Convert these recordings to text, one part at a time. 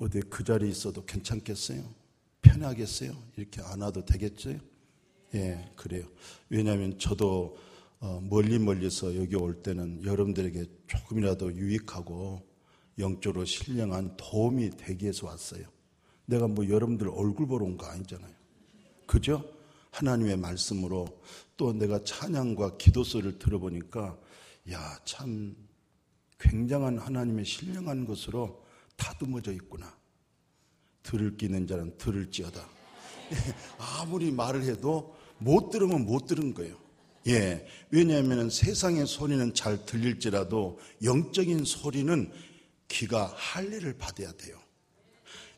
어디 그 자리에 있어도 괜찮겠어요? 편하겠어요? 이렇게 안 와도 되겠죠? 예, 그래요. 왜냐하면 저도 어, 멀리 멀리서 여기 올 때는 여러분들에게 조금이라도 유익하고 영적으로 신령한 도움이 되기 위해서 왔어요. 내가 뭐 여러분들 얼굴 보러 온 거 아니잖아요. 그죠? 하나님의 말씀으로 또 내가 찬양과 기도 소리를 들어보니까 야, 참 굉장한 하나님의 신령한 것으로 다듬어져 있구나. 들을 끼는 자는 들을지어다. 아무리 말을 해도 못 들으면 못 들은 거예요. 예. 왜냐하면 세상의 소리는 잘 들릴지라도 영적인 소리는 귀가 할례를 받아야 돼요.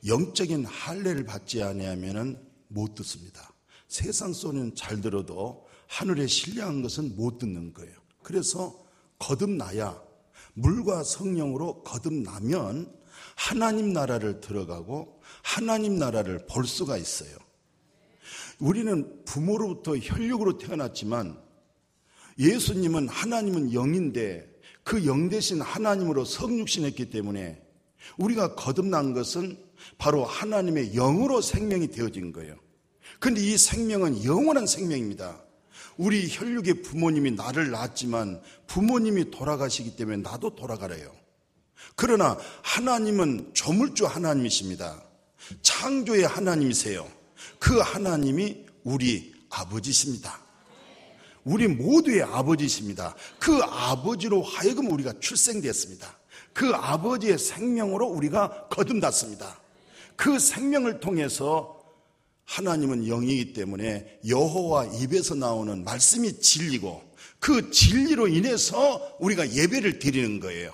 영적인 할례를 받지 아니하면은 못 듣습니다. 세상 소리는 잘 들어도 하늘에 신뢰한 것은 못 듣는 거예요. 그래서 거듭나야 물과 성령으로 거듭나면 하나님 나라를 들어가고 하나님 나라를 볼 수가 있어요. 우리는 부모로부터 혈육으로 태어났지만 예수님은 하나님은 영인데 그 영 대신 하나님으로 성육신했기 때문에 우리가 거듭난 것은 바로 하나님의 영으로 생명이 되어진 거예요. 근데 이 생명은 영원한 생명입니다. 우리 혈육의 부모님이 나를 낳았지만 부모님이 돌아가시기 때문에 나도 돌아가래요. 그러나 하나님은 조물주 하나님이십니다. 창조의 하나님이세요. 그 하나님이 우리 아버지십니다. 우리 모두의 아버지십니다. 그 아버지로 하여금 우리가 출생되었습니다. 그 아버지의 생명으로 우리가 거듭났습니다. 그 생명을 통해서 하나님은 영이기 때문에 여호와 입에서 나오는 말씀이 진리고 그 진리로 인해서 우리가 예배를 드리는 거예요.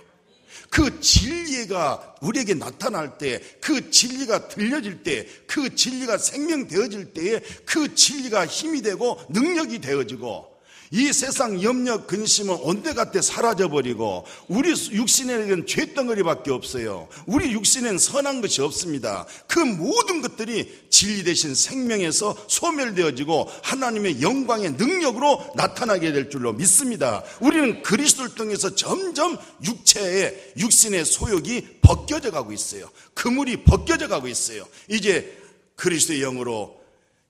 그 진리가 우리에게 나타날 때, 그 진리가 들려질 때, 그 진리가 생명되어질 때에 그 진리가 힘이 되고 능력이 되어지고 이 세상 염려 근심은 온데갔대 사라져버리고 우리 육신에는 죄덩어리밖에 없어요. 우리 육신엔 선한 것이 없습니다. 그 모든 것들이 진리 대신 생명에서 소멸되어지고 하나님의 영광의 능력으로 나타나게 될 줄로 믿습니다. 우리는 그리스도를 통해서 점점 육체의 육신의 소욕이 벗겨져 가고 있어요. 그물이 벗겨져 가고 있어요. 이제 그리스도의 영으로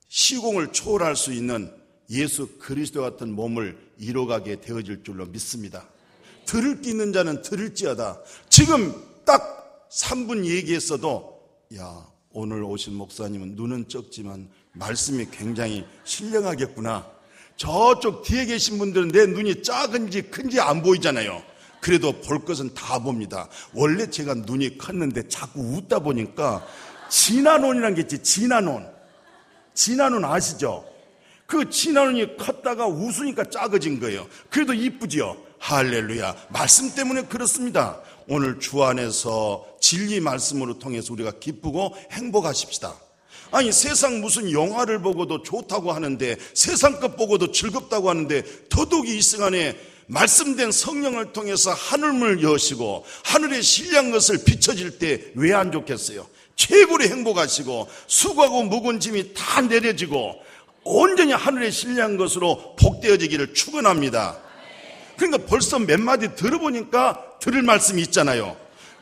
시공을 초월할 수 있는 예수 그리스도 같은 몸을 이뤄가게 되어질 줄로 믿습니다. 들을 끼 있는 자는 들을지어다. 지금 딱 3분 얘기했어도 야 오늘 오신 목사님은 눈은 적지만 말씀이 굉장히 신령하겠구나. 저쪽 뒤에 계신 분들은 내 눈이 작은지 큰지 안 보이잖아요. 그래도 볼 것은 다 봅니다. 원래 제가 눈이 컸는데 자꾸 웃다 보니까 진화논이란 게 있지, 진화논. 진화논 아시죠? 그 진화론이 컸다가 웃으니까 작아진 거예요. 그래도 이쁘지요. 할렐루야. 말씀 때문에 그렇습니다. 오늘 주 안에서 진리 말씀으로 통해서 우리가 기쁘고 행복하십시다. 아니 세상 무슨 영화를 보고도 좋다고 하는데 세상 것 보고도 즐겁다고 하는데 더더욱이 이 시간에 말씀된 성령을 통해서 하늘을 여시고 하늘의 신령 것을 비춰질 때 왜 안 좋겠어요? 최고로 행복하시고 수고하고 묵은 짐이 다 내려지고 온전히 하늘에 신뢰한 것으로 복되어지기를 축원합니다. 그러니까 벌써 몇 마디 들어보니까 들을 말씀이 있잖아요.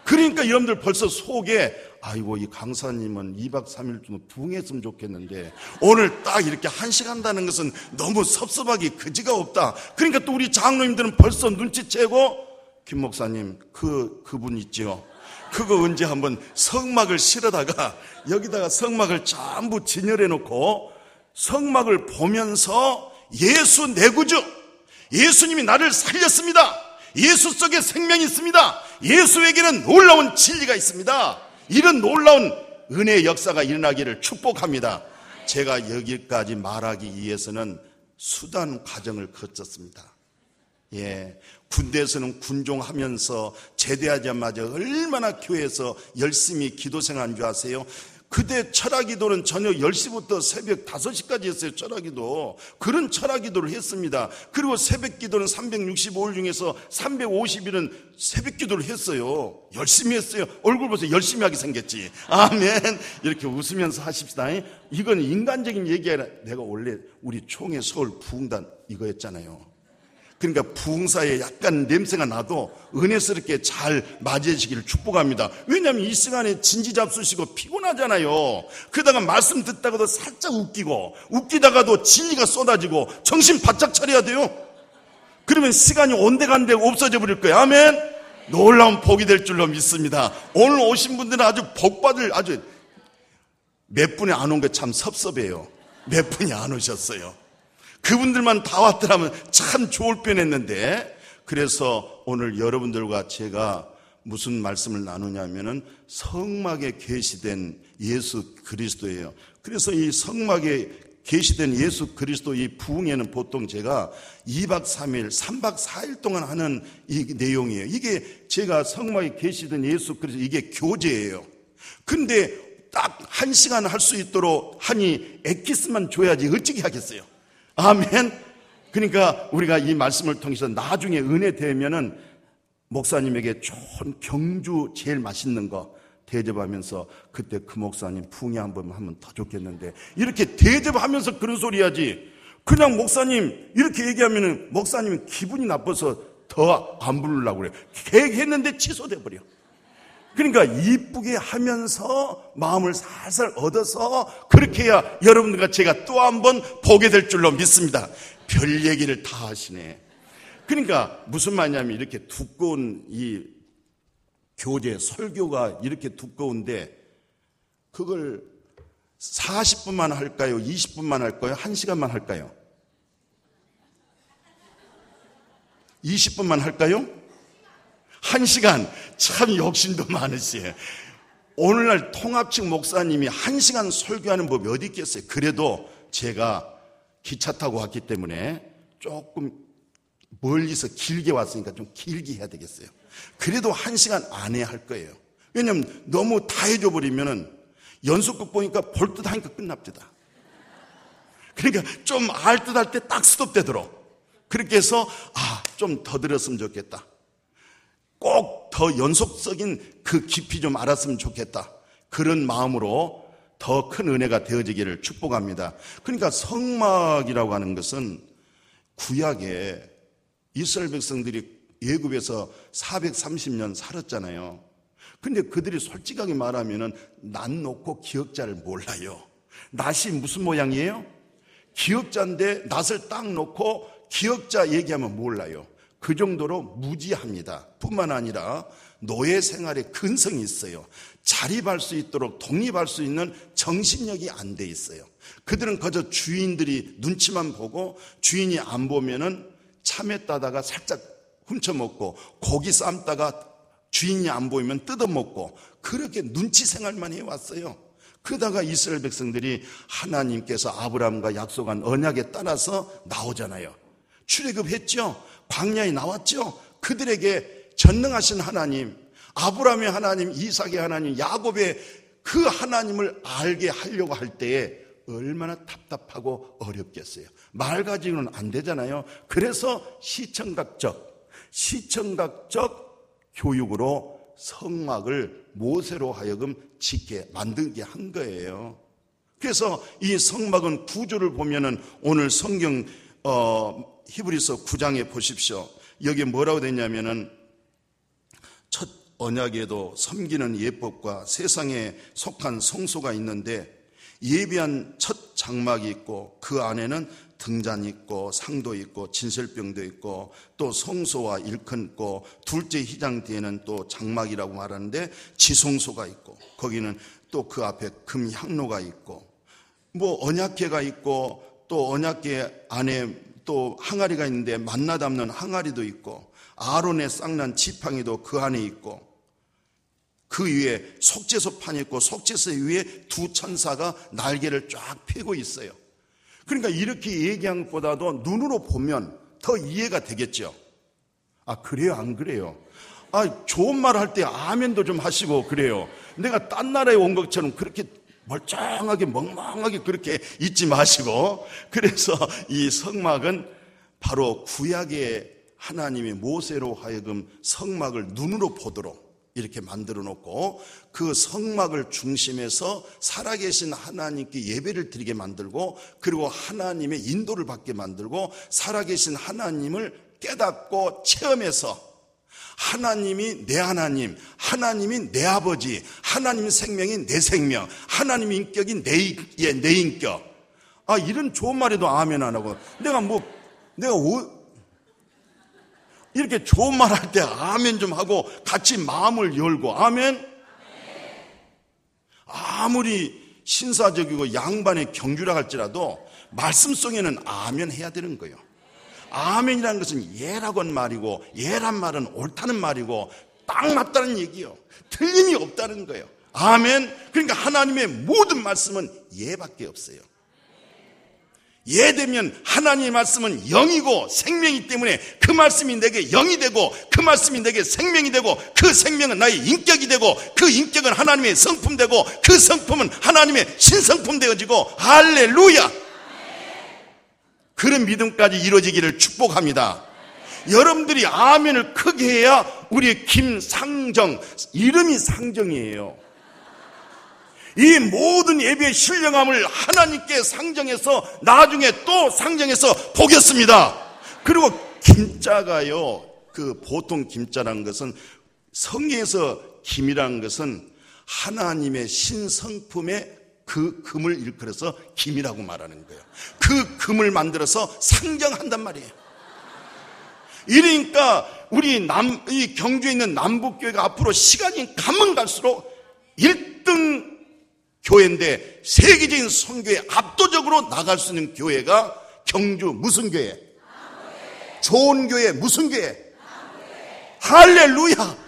그러니까 여러분들 벌써 속에 아이고 이 강사님은 2박 3일 좀 부응했으면 좋겠는데 오늘 딱 이렇게 한 시간 다는 것은 너무 섭섭하기 그지가 없다. 그러니까 또 우리 장로님들은 벌써 눈치채고 김 목사님 그 그분 있죠. 그거 언제 한번 성막을 실어다가 여기다가 성막을 전부 진열해 놓고 성막을 보면서 예수 내 구주, 예수님이 나를 살렸습니다. 예수 속에 생명이 있습니다. 예수에게는 놀라운 진리가 있습니다. 이런 놀라운 은혜의 역사가 일어나기를 축복합니다. 제가 여기까지 말하기 위해서는 수단 과정을 거쳤습니다. 예. 군대에서는 군종하면서 제대하자마자 얼마나 교회에서 열심히 기도 생활한 줄 아세요? 그때 철학기도는 저녁 10시부터 새벽 5시까지 했어요. 철학기도. 그런 철학기도를 했습니다. 그리고 새벽기도는 365일 중에서 350일은 새벽기도를 했어요. 열심히 했어요. 얼굴 보세요. 열심히 하게 생겼지. 아멘. 이렇게 웃으면서 하십시다. 이건 인간적인 얘기가 아니라 내가 원래 우리 총회 서울 부흥단 이거였잖아요. 그러니까 부흥사에 약간 냄새가 나도 은혜스럽게 잘 맞이해주기를 축복합니다. 왜냐하면 이 시간에 진지 잡수시고 피곤하잖아요. 그러다가 말씀 듣다가도 살짝 웃기고 웃기다가도 진리가 쏟아지고 정신 바짝 차려야 돼요. 그러면 시간이 온데간데 없어져 버릴 거예요. 아멘. 놀라운 복이 될 줄로 믿습니다. 오늘 오신 분들은 아주 복받을 아주 몇 분이 안 온 게 참 섭섭해요. 몇 분이 안 오셨어요. 그분들만 다 왔더라면 참 좋을 뻔했는데 그래서 오늘 여러분들과 제가 무슨 말씀을 나누냐면은 성막에 계시된 예수 그리스도예요. 그래서 이 성막에 계시된 예수 그리스도 이 부흥에는 보통 제가 2박 3일, 3박 4일 동안 하는 이 내용이에요. 이게 제가 성막에 계시된 예수 그리스도 이게 교제예요. 근데 딱 한 시간 할 수 있도록 하니 엑기스만 줘야지 어찌게 하겠어요. 아멘. 그러니까 우리가 이 말씀을 통해서 나중에 은혜 되면은 목사님에게 좋은 경주 제일 맛있는 거 대접하면서 그때 그 목사님 풍이 한번 하면 더 좋겠는데 이렇게 대접하면서 그런 소리 하지. 그냥 목사님 이렇게 얘기하면은 목사님은 기분이 나빠서 더 안 부르려고 그래. 계획했는데 취소돼 버려 그러니까 이쁘게 하면서 마음을 살살 얻어서 그렇게 해야 여러분들과 제가 또 한 번 보게 될 줄로 믿습니다. 별 얘기를 다 하시네. 그러니까 무슨 말이냐면 이렇게 두꺼운 이 교재, 설교가 이렇게 두꺼운데 그걸 40분만 할까요? 20분만 할까요? 1시간만 할까요? 20분만 할까요? 한 시간 참 욕심도 많으시에요. 오늘날 통합측 목사님이 한 시간 설교하는 법이 어디 있겠어요? 그래도 제가 기차 타고 왔기 때문에 조금 멀리서 길게 왔으니까 좀 길게 해야 되겠어요. 그래도 한 시간 안에 할 거예요. 왜냐면 너무 다 해줘 버리면은 연속극 보니까 볼 듯 하니까 끝납니다. 그러니까 좀 알 듯 할 때 딱 스톱되도록 그렇게 해서 아, 좀 더 들었으면 좋겠다. 꼭 더 연속적인 그 깊이 좀 알았으면 좋겠다. 그런 마음으로 더 큰 은혜가 되어지기를 축복합니다. 그러니까 성막이라고 하는 것은 구약에 이스라엘 백성들이 예굽에서 430년 살았잖아요. 근데 그들이 솔직하게 말하면은 낫 놓고 기억자를 몰라요. 낫이 무슨 모양이에요? 기억자인데 낫을 딱 놓고 기억자 얘기하면 몰라요. 그 정도로 무지합니다. 뿐만 아니라 노예 생활에 근성이 있어요. 자립할 수 있도록 독립할 수 있는 정신력이 안 돼 있어요. 그들은 그저 주인들이 눈치만 보고 주인이 안 보면은 참외 따다가 살짝 훔쳐먹고 고기 삶다가 주인이 안 보이면 뜯어먹고 그렇게 눈치 생활만 해왔어요. 그러다가 이스라엘 백성들이 하나님께서 아브라함과 약속한 언약에 따라서 나오잖아요. 출애굽했죠. 광야에 나왔죠. 그들에게 전능하신 하나님, 아브라함의 하나님, 이삭의 하나님, 야곱의 그 하나님을 알게 하려고 할 때에 얼마나 답답하고 어렵겠어요. 말 가지고는 안 되잖아요. 그래서 시청각적, 시청각적 교육으로 성막을 모세로 하여금 짓게 만들게 한 거예요. 그래서 이 성막은 구조를 보면은 오늘 성경 어, 히브리서 9장에 보십시오. 여기 뭐라고 되냐면은 첫 언약에도 섬기는 예법과 세상에 속한 성소가 있는데 예비한 첫 장막이 있고 그 안에는 등잔이 있고 상도 있고 진설병도 있고 또 성소와 일컫고 둘째 희장 뒤에는 또 장막이라고 말하는데 지성소가 있고 거기는 또 그 앞에 금향로가 있고 뭐 언약계가 있고 또 언약계 안에 또 항아리가 있는데 만나 담는 항아리도 있고 아론의 쌍난 지팡이도 그 안에 있고 그 위에 속죄소판이 있고 속죄소 위에 두 천사가 날개를 쫙 펴고 있어요. 그러니까 이렇게 얘기한 것보다도 눈으로 보면 더 이해가 되겠죠. 아, 그래요? 안 그래요? 아, 좋은 말 할 때 아멘도 좀 하시고 그래요. 내가 딴 나라에 온 것처럼 그렇게 멀쩡하게 멍멍하게 그렇게 잊지 마시고. 그래서 이 성막은 바로 구약의 하나님의 모세로 하여금 성막을 눈으로 보도록 이렇게 만들어 놓고 그 성막을 중심에서 살아계신 하나님께 예배를 드리게 만들고 그리고 하나님의 인도를 받게 만들고 살아계신 하나님을 깨닫고 체험해서 하나님이 내 하나님, 하나님이 내 아버지, 하나님 생명이 내 생명, 하나님 인격이 내, 예, 내 인격. 아, 이런 좋은 말에도 아멘 안 하고, 내가 뭐, 내가 오, 이렇게 좋은 말 할 때 아멘 좀 하고 같이 마음을 열고, 아멘? 아무리 신사적이고 양반의 경주라 할지라도 말씀 속에는 아멘 해야 되는 거예요. 아멘이라는 것은 예라고 한 말이고 예란 말은 옳다는 말이고 딱 맞다는 얘기요. 틀림이 없다는 거예요. 아멘. 그러니까 하나님의 모든 말씀은 예밖에 없어요. 예되면 하나님의 말씀은 영이고 생명이기 때문에 그 말씀이 내게 영이 되고 그 말씀이 내게 생명이 되고 그 생명은 나의 인격이 되고 그 인격은 하나님의 성품 되고 그 성품은 하나님의 신성품 되어지고 할렐루야 그런 믿음까지 이루어지기를 축복합니다 여러분들이 아멘을 크게 해야 우리의 김상정 이름이 상정이에요 이 모든 예배의 신령함을 하나님께 상정해서 나중에 또 상정해서 보겠습니다. 그리고 김자가요, 그 보통 김자라는 것은 성경에서 김이라는 것은 하나님의 신성품의 그 금을 일컬어서 김이라고 말하는 거예요. 그 금을 만들어서 상정한단 말이에요. 이러니까 우리 남, 이 경주에 있는 남북교회가 앞으로 시간이 가면 갈수록 1등 교회인데 세계적인 선교에 압도적으로 나갈 수 있는 교회가 경주 무슨 교회? 좋은 교회 무슨 교회? 할렐루야!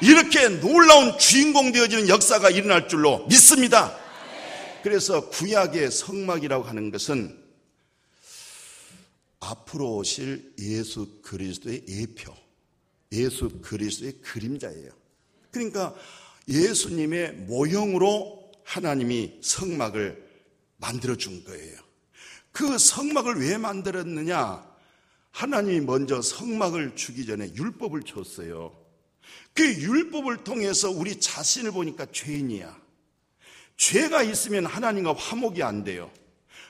이렇게 놀라운 주인공 되어지는 역사가 일어날 줄로 믿습니다. 그래서 구약의 성막이라고 하는 것은 앞으로 오실 예수 그리스도의 예표, 예수 그리스도의 그림자예요. 그러니까 예수님의 모형으로 하나님이 성막을 만들어 준 거예요. 그 성막을 왜 만들었느냐? 하나님이 먼저 성막을 주기 전에 율법을 줬어요. 그 율법을 통해서 우리 자신을 보니까 죄인이야. 죄가 있으면 하나님과 화목이 안 돼요.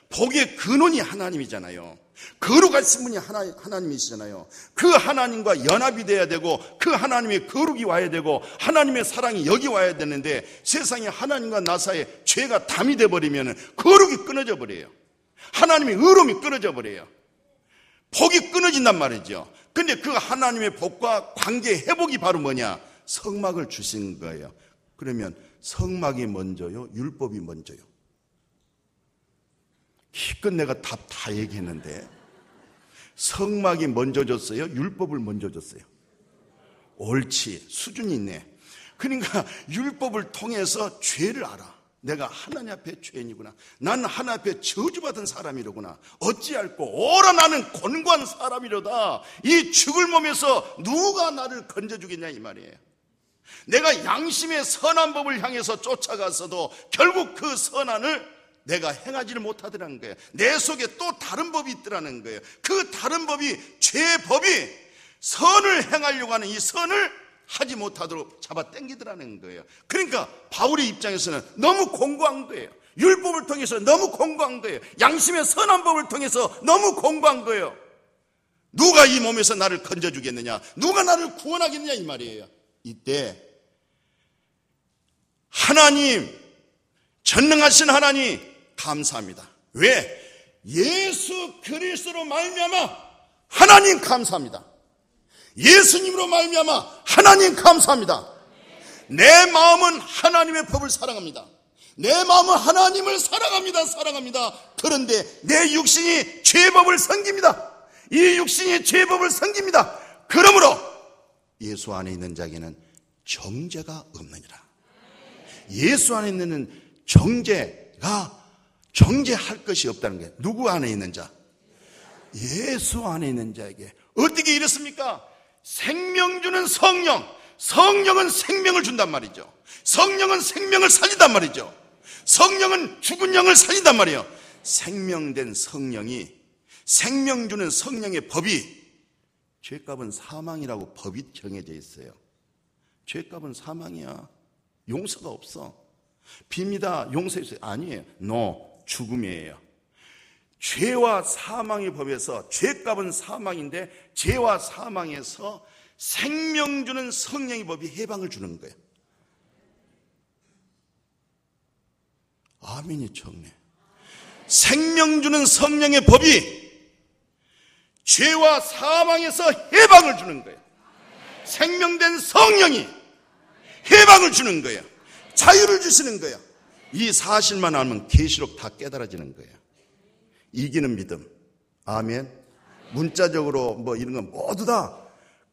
복의 근원이 하나님이잖아요. 거룩하신 분이 하나, 하나님이시잖아요. 그 하나님과 연합이 돼야 되고 그 하나님의 거룩이 와야 되고 하나님의 사랑이 여기 와야 되는데 세상에 하나님과 나 사이에 죄가 담이 돼 버리면 거룩이 끊어져 버려요. 하나님의 의로움이 끊어져 버려요. 복이 끊어진단 말이죠. 근데 그 하나님의 복과 관계 회복이 바로 뭐냐? 성막을 주신 거예요. 그러면 성막이 먼저요, 율법이 먼저요. 기껏 내가 답 다 얘기했는데 성막이 먼저 줬어요? 율법을 먼저 줬어요? 옳지. 수준이 있네. 그러니까 율법을 통해서 죄를 알아. 내가 하나님 앞에 죄인이구나. 난 하나님 앞에 저주받은 사람이로구나. 어찌할꼬 오라 나는 권고한 사람이로다. 이 죽을 몸에서 누가 나를 건져주겠냐 이 말이에요. 내가 양심의 선한 법을 향해서 쫓아갔어도 결국 그 선한을 내가 행하지를 못하더라는 거예요. 내 속에 또 다른 법이 있더라는 거예요. 그 다른 법이 죄법이 선을 행하려고 하는 이 선을 하지 못하도록 잡아 당기더라는 거예요. 그러니까 바울의 입장에서는 너무 공고한 거예요. 율법을 통해서 너무 공고한 거예요. 양심의 선한 법을 통해서 너무 공고한 거예요. 누가 이 몸에서 나를 건져주겠느냐? 누가 나를 구원하겠느냐? 이 말이에요. 이때 하나님, 전능하신 하나님, 감사합니다. 왜? 예수 그리스도로 말미암아 하나님 감사합니다. 예수님으로 말미암아 하나님 감사합니다. 내 마음은 하나님의 법을 사랑합니다. 내 마음은 하나님을 사랑합니다. 사랑합니다. 그런데 내 육신이 죄법을 섬깁니다. 이 육신이 죄법을 섬깁니다. 그러므로 예수 안에 있는 자에게는 정죄가 없느니라. 예수 안에 있는 정죄가 정죄할 것이 없다는 게 누구 안에 있는 자? 예수 안에 있는 자에게 어떻게 이렇습니까? 생명 주는 성령, 성령은 생명을 준단 말이죠. 성령은 생명을 살린단 말이죠. 성령은 죽은 영을 살린단 말이에요. 생명된 성령이 생명 주는 성령의 법이 죄값은 사망이라고 법이 정해져 있어요. 죄값은 사망이야. 용서가 없어. 빕니다. 용서해주세요. 아니에요. No. 죽음이에요. 죄와 사망의 법에서 죄값은 사망인데 죄와 사망에서 생명 주는 성령의 법이 해방을 주는 거예요. 아멘이 좋네. 생명 주는 성령의 법이 죄와 사망에서 해방을 주는 거예요. 생명된 성령이 해방을 주는 거예요. 자유를 주시는 거예요. 이 사실만 알면 계시록 다 깨달아지는 거예요. 이기는 믿음. 아멘. 문자적으로 뭐 이런 건 모두 다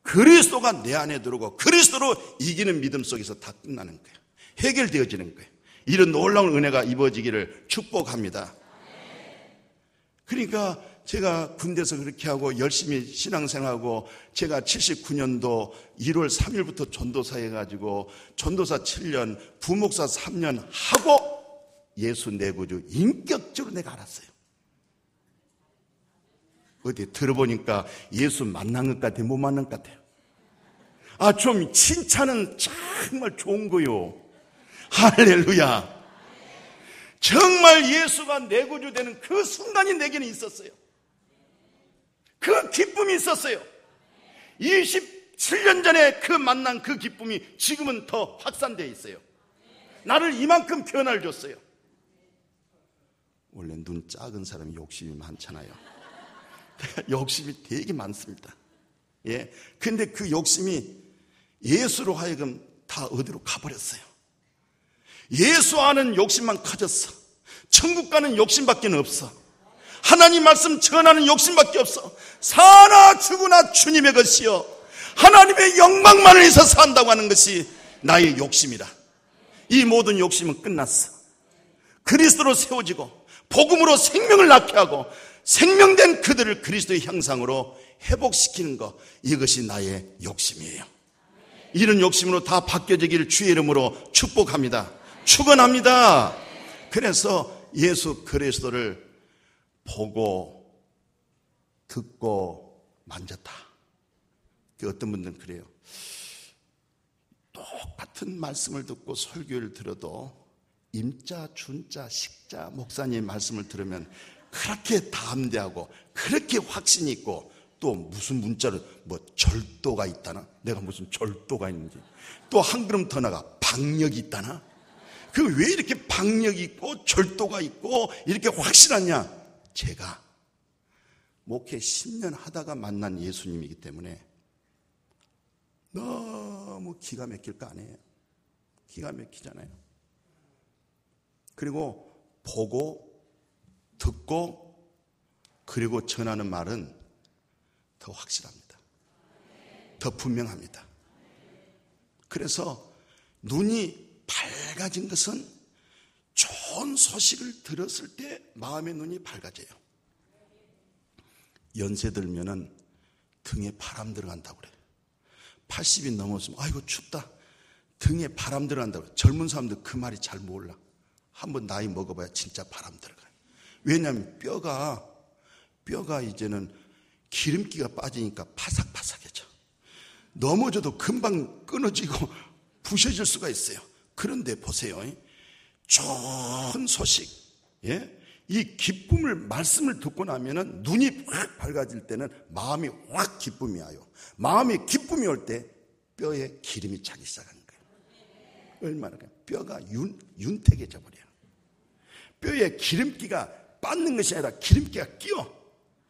그리스도가 내 안에 들어오고 그리스도로 이기는 믿음 속에서 다 끝나는 거예요. 해결되어지는 거예요. 이런 놀라운 은혜가 입어지기를 축복합니다. 그러니까 제가 군대에서 그렇게 하고 열심히 신앙생활하고 제가 79년도 1월 3일부터 전도사 해가지고 전도사 7년, 부목사 3년 하고 예수 내구주 인격적으로 내가 알았어요. 어디 들어보니까 예수 만난 것 같아요? 못 만난 것 같아요? 아, 좀 칭찬은 정말 좋은 거요. 할렐루야. 정말 예수가 내 구주 되는 그 순간이 내게는 있었어요. 그 기쁨이 있었어요. 27년 전에 그 만난 그 기쁨이 지금은 더 확산되어 있어요. 나를 이만큼 변화를 줬어요. 원래 눈 작은 사람이 욕심이 많잖아요. 욕심이 되게 많습니다. 예. 근데 그 욕심이 예수로 하여금 다 어디로 가버렸어요. 예수 아는 욕심만 커졌어. 천국 가는 욕심밖에 없어. 하나님 말씀 전하는 욕심밖에 없어. 사나 죽으나 주님의 것이요. 하나님의 영광만을 위해서 산다고 하는 것이 나의 욕심이다. 이 모든 욕심은 끝났어. 그리스도로 세워지고 복음으로 생명을 낳게 하고 생명된 그들을 그리스도의 형상으로 회복시키는 것 이것이 나의 욕심이에요. 이런 욕심으로 다 바뀌어지기를 주의 이름으로 축복합니다. 축원합니다. 그래서 예수 그리스도를 보고 듣고 만졌다. 그 어떤 분들은 그래요. 똑같은 말씀을 듣고 설교를 들어도 임자, 준자, 식자, 목사님 말씀을 들으면 그렇게 담대하고 그렇게 확신이 있고 또 무슨 문자를 뭐 절도가 있다나 내가 무슨 절도가 있는지 또 한 걸음 더 나가 박력이 있다나 그 왜 이렇게 박력이 있고 절도가 있고 이렇게 확실하냐 제가 목회 10년 하다가 만난 예수님이기 때문에 너무 기가 막힐 거 아니에요 기가 막히잖아요 그리고 보고 듣고 그리고 전하는 말은 더 확실합니다. 더 분명합니다. 그래서 눈이 밝아진 것은 좋은 소식을 들었을 때 마음의 눈이 밝아져요. 연세 들면은 등에 바람 들어간다고 그래. 80이 넘었으면 아이고 춥다. 등에 바람 들어간다고. 젊은 사람들 그 말이 잘 몰라. 한번 나이 먹어봐야 진짜 바람 들어가요. 왜냐하면 뼈가 뼈가 이제는 기름기가 빠지니까 바삭바삭해져. 넘어져도 금방 끊어지고 부셔질 수가 있어요. 그런데 보세요. 좋은 소식, 예? 이 기쁨을, 말씀을 듣고 나면은 눈이 확 밝아질 때는 마음이 확 기쁨이 와요. 마음에 기쁨이 올 때 뼈에 기름이 차기 시작하는 거예요. 얼마나, 뼈가 윤, 윤택해져 버려요. 뼈에 기름기가 빠는 것이 아니라 기름기가 끼어.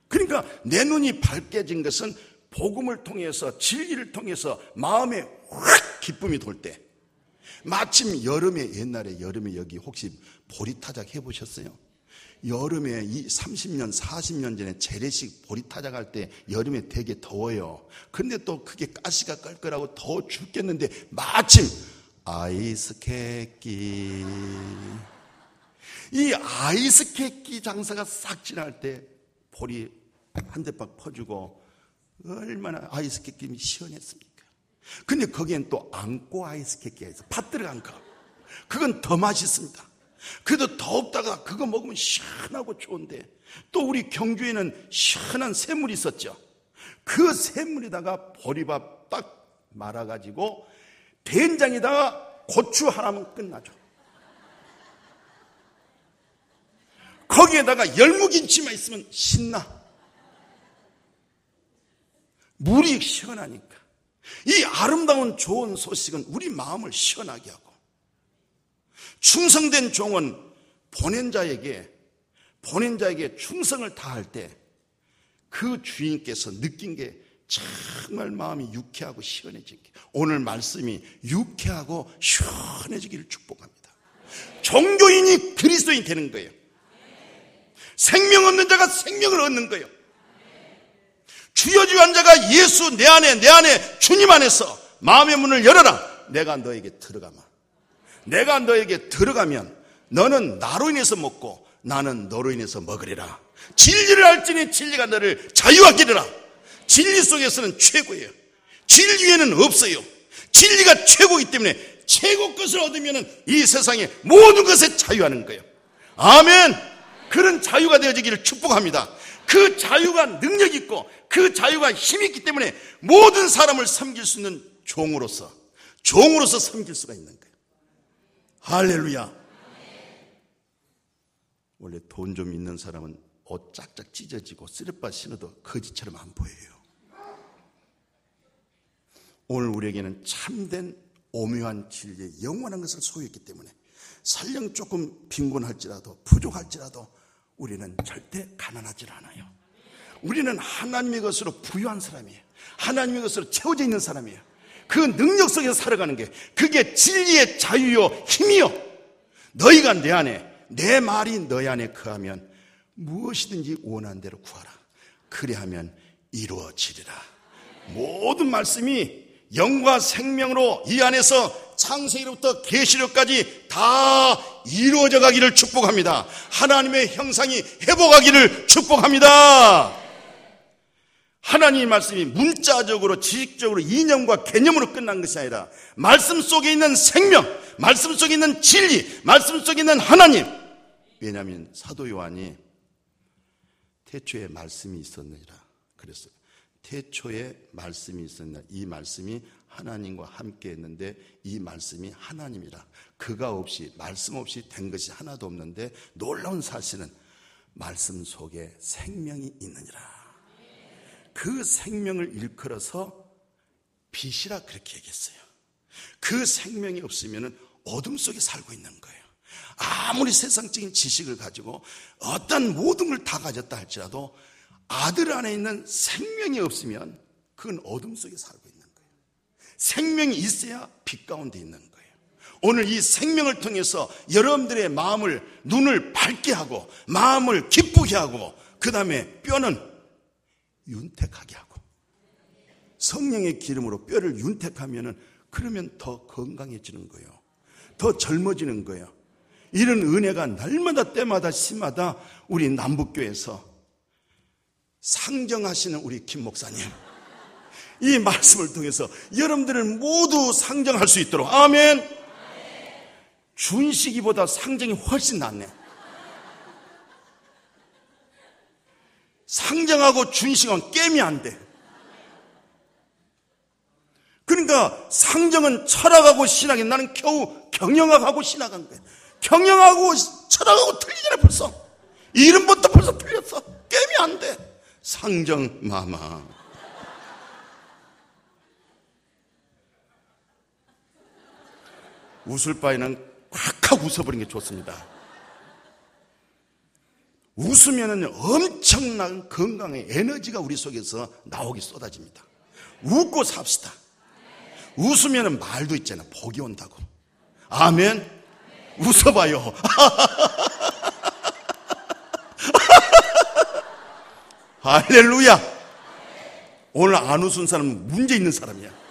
그러니까 내 눈이 밝게진 것은 복음을 통해서 진리를 통해서 마음에 확 기쁨이 돌 때. 마침 여름에 옛날에 여름에 여기 혹시 보리타작 해보셨어요? 여름에 이 30년, 40년 전에 재래식 보리타작 할 때 여름에 되게 더워요. 근데 또 그게 가시가 깔깔하고 더워 죽겠는데 마침 아이스케끼 이 아이스케끼 장사가 싹 지날 때 보리 한 대박 퍼주고 얼마나 아이스케끼이 시원했습니까? 근데 거기엔 또 안고 아이스케끼가 있어. 팥 들어간 거. 그건 더 맛있습니다. 그래도 더욱다가 그거 먹으면 시원하고 좋은데 또 우리 경주에는 시원한 샘물이 있었죠. 그 샘물에다가 보리밥 딱 말아가지고 된장에다가 고추 하나면 끝나죠. 거기에다가 열무김치만 있으면 신나. 물이 시원하니까. 이 아름다운 좋은 소식은 우리 마음을 시원하게 하고 충성된 종은 보낸 자에게 보낸 자에게 충성을 다할 때 그 주인께서 느낀 게 정말 마음이 유쾌하고 시원해지기. 오늘 말씀이 유쾌하고 시원해지기를 축복합니다. 종교인이 그리스도인 되는 거예요. 생명 없는 자가 생명을 얻는 거예요. 주여 주여 한 자가 예수 내 안에 내 안에 주님 안에서 마음의 문을 열어라. 내가 너에게 들어가마. 내가 너에게 들어가면 너는 나로 인해서 먹고 나는 너로 인해서 먹으리라. 진리를 알지니 진리가 너를 자유하게 되라. 진리 속에서는 최고예요. 진리 에는 없어요. 진리가 최고이기 때문에 최고 것을 얻으면 이 세상의 모든 것에 자유하는 거예요. 아멘. 그런 자유가 되어지기를 축복합니다. 그 자유가 능력 있고 그 자유가 힘이 있기 때문에 모든 사람을 섬길 수 있는 종으로서 종으로서 섬길 수가 있는 거예요. 할렐루야. 원래 돈 좀 있는 사람은 옷 짝짝 찢어지고 쓰레빠 신어도 거지처럼 안 보여요. 오늘 우리에게는 참된 오묘한 진리의 영원한 것을 소유했기 때문에 설령 조금 빈곤할지라도 부족할지라도 우리는 절대 가난하지 않아요. 우리는 하나님의 것으로 부유한 사람이에요. 하나님의 것으로 채워져 있는 사람이에요. 그 능력 속에서 살아가는 게 그게 진리의 자유요 힘이요. 너희가 내 안에 내 말이 너희 안에 거하면 무엇이든지 원한 대로 구하라. 그리하면 이루어지리라. 모든 말씀이 영과 생명으로 이 안에서 창세기로부터 계시록까지 다 이루어져 가기를 축복합니다. 하나님의 형상이 회복하기를 축복합니다. 하나님의 말씀이 문자적으로 지식적으로 이념과 개념으로 끝난 것이 아니라 말씀 속에 있는 생명, 말씀 속에 있는 진리, 말씀 속에 있는 하나님. 왜냐하면 사도 요한이 태초에 말씀이 있었느니라 그랬어요. 태초에 말씀이 있었나 이 말씀이 하나님과 함께 했는데 이 말씀이 하나님이라. 그가 없이 말씀 없이 된 것이 하나도 없는데 놀라운 사실은 말씀 속에 생명이 있느니라. 그 생명을 일컬어서 빛이라 그렇게 얘기했어요. 그 생명이 없으면 어둠 속에 살고 있는 거예요. 아무리 세상적인 지식을 가지고 어떤 모든 걸 다 가졌다 할지라도 아들 안에 있는 생명이 없으면 그건 어둠 속에 살고 있는 거예요. 생명이 있어야 빛 가운데 있는 거예요. 오늘 이 생명을 통해서 여러분들의 마음을 눈을 밝게 하고 마음을 기쁘게 하고 그 다음에 뼈는 윤택하게 하고 성령의 기름으로 뼈를 윤택하면은 그러면 더 건강해지는 거예요. 더 젊어지는 거예요. 이런 은혜가 날마다 때마다 심마다 우리 남북교에서 상정하시는 우리 김 목사님. 이 말씀을 통해서 여러분들을 모두 상정할 수 있도록. 아멘. 준식이보다 상정이 훨씬 낫네. 상정하고 준식은 게임이 안 돼. 그러니까 상정은 철학하고 신학이 나는 겨우 경영학하고 신학한 거야. 경영하고 철학하고 틀리잖아 벌써. 이름부터 벌써 틀렸어. 게임이 안 돼. 상정 마마. 웃을 바에는 콱콱 웃어버리는 게 좋습니다. 웃으면 엄청난 건강의 에너지가 우리 속에서 나오기 쏟아집니다. 웃고 삽시다. 웃으면 말도 있잖아. 복이 온다고. 아멘. 웃어봐요. 할렐루야. 오늘 안 웃은 사람은 문제 있는 사람이야.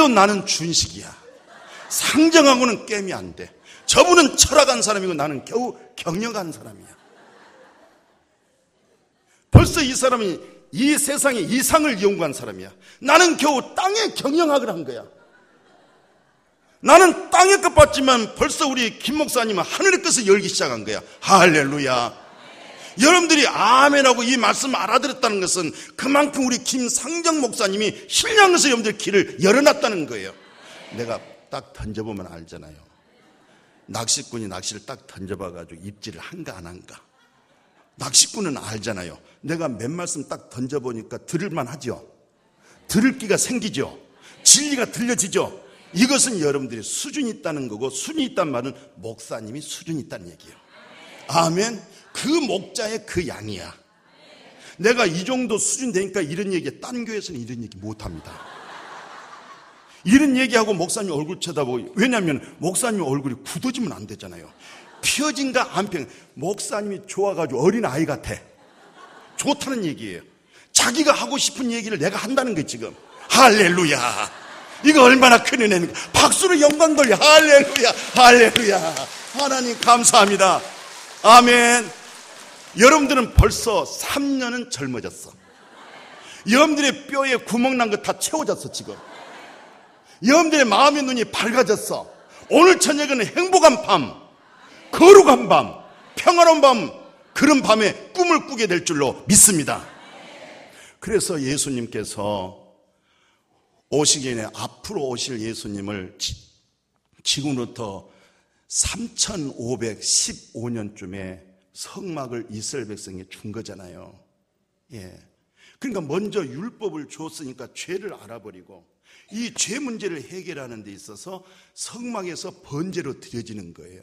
그래도 나는 준식이야. 상정하고는 게임이 안 돼. 저분은 철학한 사람이고 나는 겨우 경영한 사람이야. 벌써 이 사람이 이 세상의 이상을 연구한 사람이야. 나는 겨우 땅의 경영학을 한 거야. 나는 땅의 것 봤지만 벌써 우리 김 목사님은 하늘의 것을 열기 시작한 거야. 할렐루야. 여러분들이 아멘하고 이 말씀 알아들었다는 것은 그만큼 우리 김상정 목사님이 신령에서 여러분들 길을 열어놨다는 거예요. 내가 딱 던져보면 알잖아요. 낚시꾼이 낚시를 딱 던져봐가지고 입질을 한가 안 한가. 낚시꾼은 알잖아요. 내가 몇 말씀 딱 던져보니까 들을만 하죠. 들을 기가 생기죠. 진리가 들려지죠. 이것은 여러분들이 수준이 있다는 거고 수준이 있단 말은 목사님이 수준이 있다는 얘기예요. 아멘. 그 목자의 그 양이야. 내가 이 정도 수준 되니까 이런 얘기, 딴 교회에서는 이런 얘기 못 합니다. 이런 얘기하고 목사님 얼굴 쳐다보고, 왜냐면 목사님 얼굴이 굳어지면 안 되잖아요. 피어진가 안 피어. 목사님이 좋아가지고 어린 아이 같아. 좋다는 얘기예요. 자기가 하고 싶은 얘기를 내가 한다는 게 지금. 할렐루야. 이거 얼마나 큰 은혜입니까? 박수로 영광 돌려. 할렐루야. 할렐루야. 하나님 감사합니다. 아멘. 여러분들은 벌써 3년은 젊어졌어. 여러분들의 뼈에 구멍 난 거 다 채워졌어, 지금. 여러분들의 마음의 눈이 밝아졌어. 오늘 저녁은 행복한 밤, 거룩한 밤, 평화로운 밤, 그런 밤에 꿈을 꾸게 될 줄로 믿습니다. 그래서 예수님께서 오시기 전에 앞으로 오실 예수님을 지금부터 3515년쯤에 성막을 이스라엘 백성에 준 거잖아요. 예. 그러니까 먼저 율법을 줬으니까 죄를 알아버리고 이 죄 문제를 해결하는 데 있어서 성막에서 번제로 드려지는 거예요.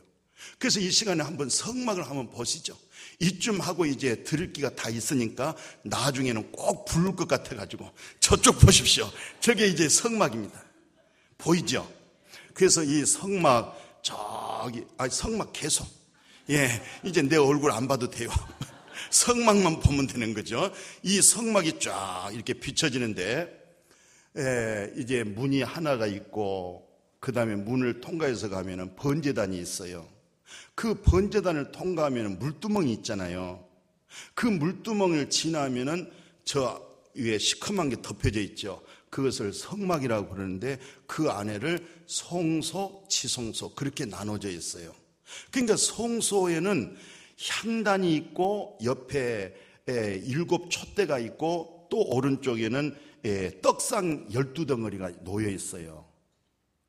그래서 이 시간에 한번 성막을 한번 보시죠. 이쯤 하고 이제 들을 기가 다 있으니까 나중에는 꼭 부를 것 같아가지고 저쪽 보십시오. 저게 이제 성막입니다. 보이죠? 그래서 이 성막 저기 아 성막 계속 예 이제 내 얼굴 안 봐도 돼요. 성막만 보면 되는 거죠. 이 성막이 쫙 이렇게 비춰지는데 예, 이제 문이 하나가 있고 그 다음에 문을 통과해서 가면은 번제단이 있어요. 그 번제단을 통과하면 물두멍이 있잖아요. 그 물두멍을 지나면은 저 위에 시커먼 게 덮여져 있죠. 그것을 성막이라고 그러는데 그 안에를 송소, 지송소 그렇게 나눠져 있어요. 그러니까 송소에는 향단이 있고 옆에 일곱 촛대가 있고 또 오른쪽에는 떡상 열두 덩어리가 놓여 있어요.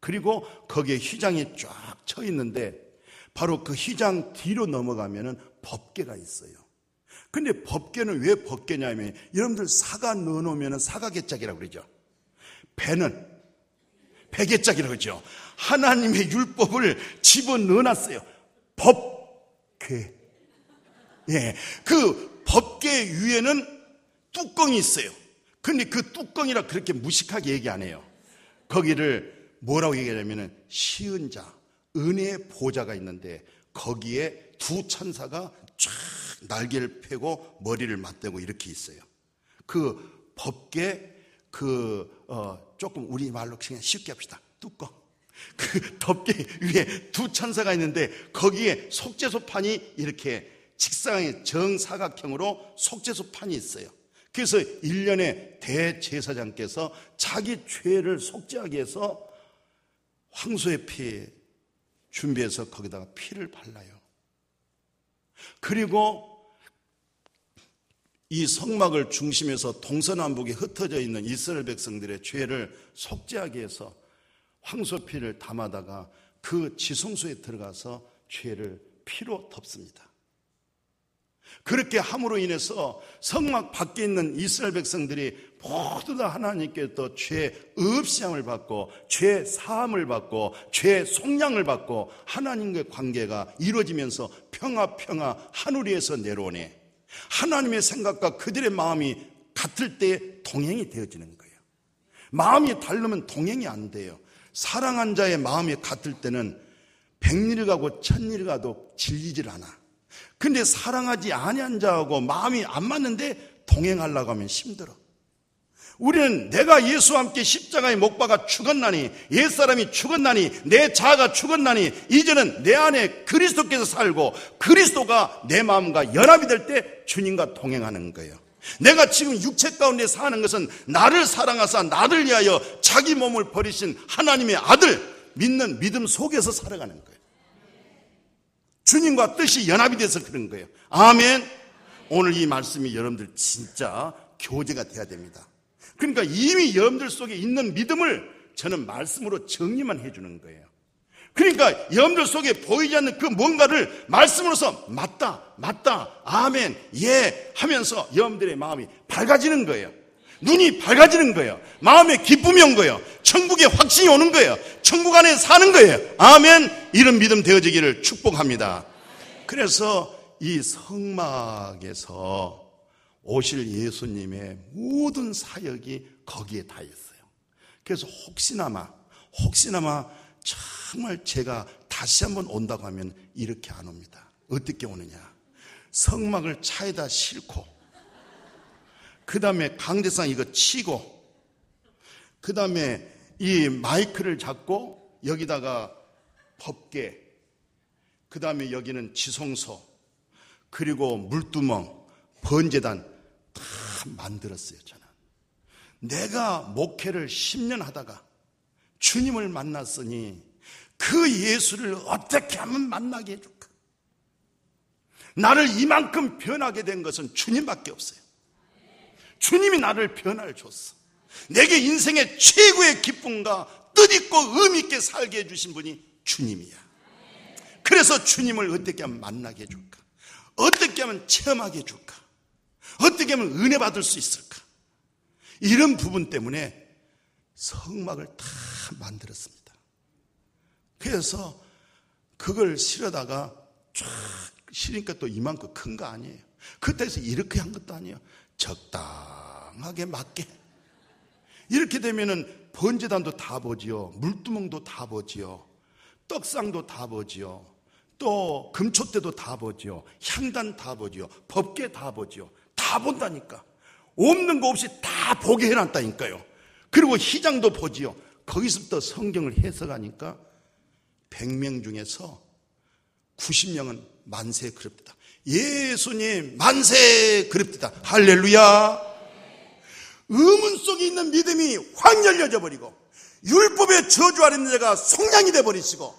그리고 거기에 휘장이 쫙 쳐 있는데 바로 그 휘장 뒤로 넘어가면은 법계가 있어요. 근데 법계는 왜 법계냐면 여러분들 사과 넣어놓으면 사과개짝이라고 그러죠. 배는 배개짝이라고 그러죠. 하나님의 율법을 집어 넣어놨어요. 법궤. 예. 그 법궤 위에는 뚜껑이 있어요. 근데 그 뚜껑이라 그렇게 무식하게 얘기 안 해요. 거기를 뭐라고 얘기하냐면은 시은 자, 은혜의 보좌가 있는데 거기에 두 천사가 쫙 날개를 펴고 머리를 맞대고 이렇게 있어요. 그 법계 그 어, 조금 우리 말로 그냥 쉽게 합시다. 뚜껑. 그 덮개 위에 두 천사가 있는데 거기에 속죄소판이 이렇게 직상의 정사각형으로 속죄소판이 있어요. 그래서 1년에 대제사장께서 자기 죄를 속죄하기 위해서 황소의 피 준비해서 거기다가 피를 발라요. 그리고 이 성막을 중심에서 동서남북에 흩어져 있는 이스라엘 백성들의 죄를 속죄하기 위해서 황소피를 담아다가 그 지성소에 들어가서 죄를 피로 덮습니다. 그렇게 함으로 인해서 성막 밖에 있는 이스라엘 백성들이 모두 다 하나님께 또 죄 없이함을 받고 죄 사함을 받고 죄 속량을 받고 하나님과의 관계가 이루어지면서 평화 평화 하늘 위에서 내려오네. 하나님의 생각과 그들의 마음이 같을 때 동행이 되어지는 거예요. 마음이 다르면 동행이 안 돼요. 사랑한 자의 마음이 같을 때는 백리를 가고 천리를 가도 질리질 않아. 근데 사랑하지 아니한 자하고 마음이 안 맞는데 동행하려고 하면 힘들어. 우리는 내가 예수와 함께 십자가에 못 박아 죽었나니 옛사람이 죽었나니 내 자아가 죽었나니 이제는 내 안에 그리스도께서 살고 그리스도가 내 마음과 연합이 될 때 주님과 동행하는 거예요. 내가 지금 육체 가운데 사는 것은 나를 사랑하사 나를 위하여 자기 몸을 버리신 하나님의 아들 믿는 믿음 속에서 살아가는 거예요. 주님과 뜻이 연합이 돼서 그런 거예요. 아멘. 오늘 이 말씀이 여러분들 진짜 교제가 돼야 됩니다. 그러니까 이미 여러분들 속에 있는 믿음을 저는 말씀으로 정리만 해주는 거예요. 그러니까 여러분들 속에 보이지 않는 그 뭔가를 말씀으로서 맞다, 맞다, 아멘, 예 하면서 여러분들의 마음이 밝아지는 거예요. 눈이 밝아지는 거예요. 마음에 기쁨이 온 거예요. 천국의 확신이 오는 거예요. 천국 안에 사는 거예요. 아멘. 이런 믿음 되어지기를 축복합니다. 그래서 이 성막에서 오실 예수님의 모든 사역이 거기에 다 있어요. 그래서 혹시나마, 혹시나마 정말 제가 다시 한번 온다고 하면 이렇게 안 옵니다. 어떻게 오느냐. 성막을 차에다 싣고, 그 다음에 강대상 이거 치고, 그 다음에 이 마이크를 잡고 여기다가 법계, 그 다음에 여기는 지성소, 그리고 물두멍, 번제단 다 만들었어요, 저는. 내가 목회를 10년 하다가 주님을 만났으니 그 예수를 어떻게 하면 만나게 해줄까? 나를 이만큼 변하게 된 것은 주님밖에 없어요. 주님이 나를 변화를 줬어. 내게 인생의 최고의 기쁨과 뜻있고 의미있게 살게 해주신 분이 주님이야. 그래서 주님을 어떻게 하면 만나게 해줄까? 어떻게 하면 체험하게 해줄까? 어떻게 하면 은혜 받을 수 있을까? 이런 부분 때문에 성막을 다 만들었습니다. 그래서 그걸 실어다가 쫙 실으니까 또 이만큼 큰 거 아니에요. 그때서 이렇게 한 것도 아니에요. 적당하게 맞게. 이렇게 되면은 번제단도 다 보지요. 물두멍도 다 보지요. 떡상도 다 보지요. 또 금초대도 다 보지요. 향단 다 보지요. 법계 다 보지요. 다 본다니까. 없는 거 없이 다 보게 해놨다니까요. 그리고 희장도 보지요. 거기서부터 성경을 해석하니까 100명 중에서 90명은 만세 그럽니다. 예수님 만세 그럽니다. 할렐루야. 의문 속에 있는 믿음이 확 열려져 버리고 율법의 저주 아래 있는 자가 속량이 돼 버리시고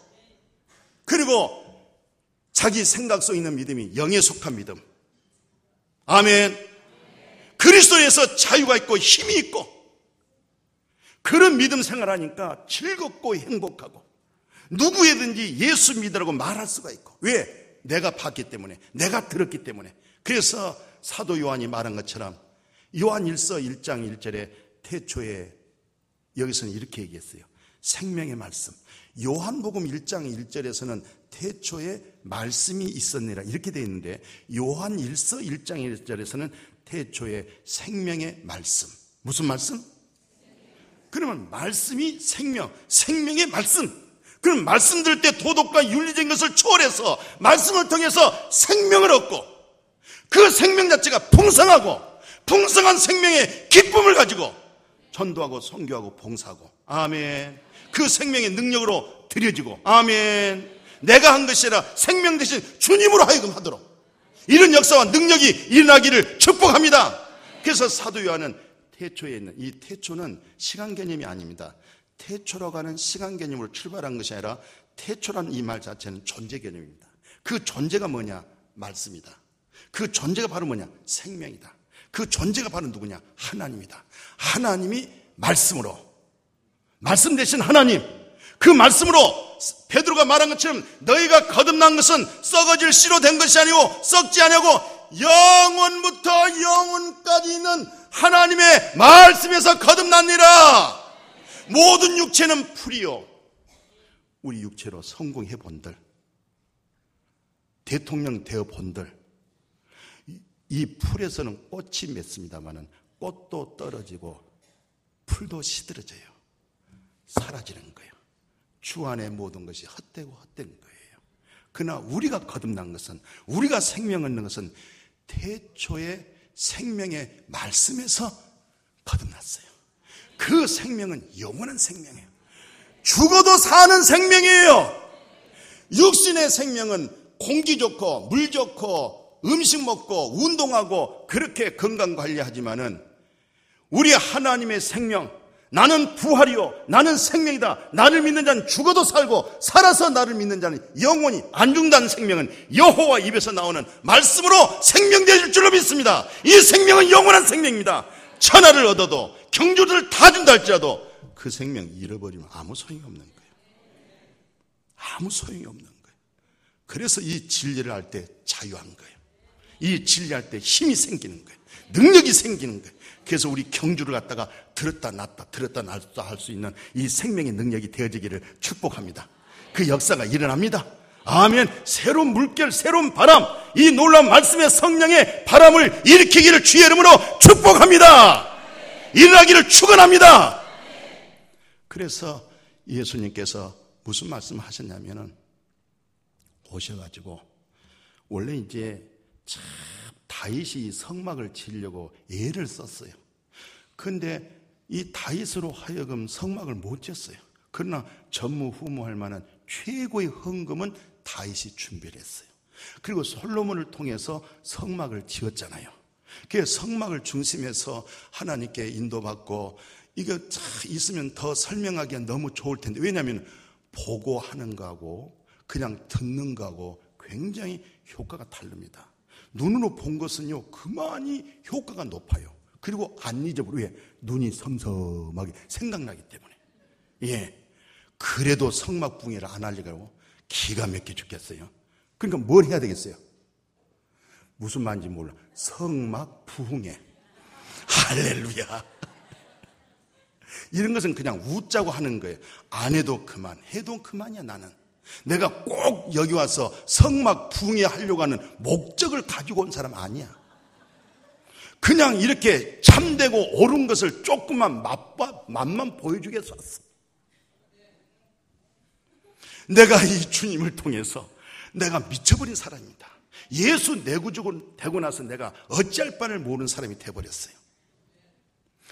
그리고 자기 생각 속에 있는 믿음이 영에 속한 믿음. 아멘. 그리스도에서 자유가 있고 힘이 있고 그런 믿음 생활하니까 즐겁고 행복하고 누구에든지 예수 믿으라고 말할 수가 있고 왜? 내가 봤기 때문에 내가 들었기 때문에 그래서 사도 요한이 말한 것처럼 요한 1서 1장 1절에 태초에 여기서는 이렇게 얘기했어요. 생명의 말씀. 요한복음 1장 1절에서는 태초에 말씀이 있었느라 이렇게 되어 있는데 요한 1서 1장 1절에서는 태초에 생명의 말씀. 무슨 말씀? 그러면 말씀이 생명, 생명의 말씀. 그럼 말씀 들을 때 도덕과 윤리적인 것을 초월해서 말씀을 통해서 생명을 얻고 그 생명 자체가 풍성하고 풍성한 생명의 기쁨을 가지고 전도하고 선교하고 봉사하고 아멘. 그 생명의 능력으로 드려지고 아멘. 내가 한 것이 아니라 생명 대신 주님으로 하여금 하도록 이런 역사와 능력이 일어나기를 축복합니다. 그래서 사도 요한은 태초에 있는 이 태초는 시간 개념이 아닙니다. 태초라고 하는 시간 개념으로 출발한 것이 아니라 태초라는 이 말 자체는 존재 개념입니다. 그 존재가 뭐냐? 말씀이다. 그 존재가 바로 뭐냐? 생명이다. 그 존재가 바로 누구냐? 하나님이다. 하나님이 말씀으로 말씀 대신 하나님 그 말씀으로 베드로가 말한 것처럼 너희가 거듭난 것은 썩어질 씨로 된 것이 아니고 썩지 아니하고 영원부터 영원까지 있는 하나님의 말씀에서 거듭났니라. 모든 육체는 풀이요. 우리 육체로 성공해 본들, 대통령 되어 본들, 이 풀에서는 꽃이 맺습니다만은 꽃도 떨어지고 풀도 시들어져요. 사라지는 거예요. 주 안의 모든 것이 헛되고 헛된 거예요. 그러나 우리가 거듭난 것은 우리가 생명 얻는 것은 태초의 생명의 말씀에서 거듭났어요. 그 생명은 영원한 생명이에요. 죽어도 사는 생명이에요. 육신의 생명은 공기 좋고 물 좋고 음식 먹고 운동하고 그렇게 건강 관리하지만은 우리 하나님의 생명 나는 부활이요. 나는 생명이다. 나를 믿는 자는 죽어도 살고 살아서 나를 믿는 자는 영원히 안 죽는다는 생명은 여호와 입에서 나오는 말씀으로 생명 되실 줄로 믿습니다. 이 생명은 영원한 생명입니다. 천하를 얻어도 경주를 다 준다 할지라도 그 생명 잃어버리면 아무 소용이 없는 거예요. 아무 소용이 없는 거예요. 그래서 이 진리를 할 때 자유한 거예요. 이 진리할 때 힘이 생기는 거예요. 능력이 생기는 거예요. 그래서 우리 경주를 갖다가 들었다 놨다 들었다 놨다 할 수 있는 이 생명의 능력이 되어지기를 축복합니다. 그 역사가 일어납니다. 아멘. 새로운 물결, 새로운 바람, 이 놀라운 말씀의 성령의 바람을 일으키기를 주의 이름으로 축복합니다. 일어나기를 축원합니다. 그래서 예수님께서 무슨 말씀 하셨냐면은 오셔가지고 원래 이제 참 다윗이 성막을 지으려고 애를 썼어요. 근데 이 다윗으로 하여금 성막을 못 지었어요. 그러나 전무후무할 만한 최고의 헌금은 다윗이 준비를 했어요. 그리고 솔로몬을 통해서 성막을 지었잖아요. 그 성막을 중심해서 하나님께 인도받고 이거 참 있으면 더 설명하기가 너무 좋을 텐데 왜냐하면 보고 하는 거하고 그냥 듣는 거하고 굉장히 효과가 다릅니다. 눈으로 본 것은요, 그만이 효과가 높아요. 그리고 안 잊어버려. 왜? 눈이 섬섬하게 생각나기 때문에. 예. 그래도 성막 붕해를 안 하려고 기가 막혀 죽겠어요. 그러니까 뭘 해야 되겠어요? 무슨 말인지 몰라. 성막 부흥회. 할렐루야. 이런 것은 그냥 웃자고 하는 거예요. 안 해도 그만, 해도 그만이야, 나는. 내가 꼭 여기 와서 성막 붕해 하려고 하는 목적을 가지고 온 사람 아니야. 그냥 이렇게 참되고 옳은 것을 조금만 맛봐, 맛만 왔어. 내가 이 주님을 통해서 내가 미쳐버린 사람입니다. 예수 내구적으로 되고 나서 내가 어찌할 바를 모르는 사람이 돼버렸어요.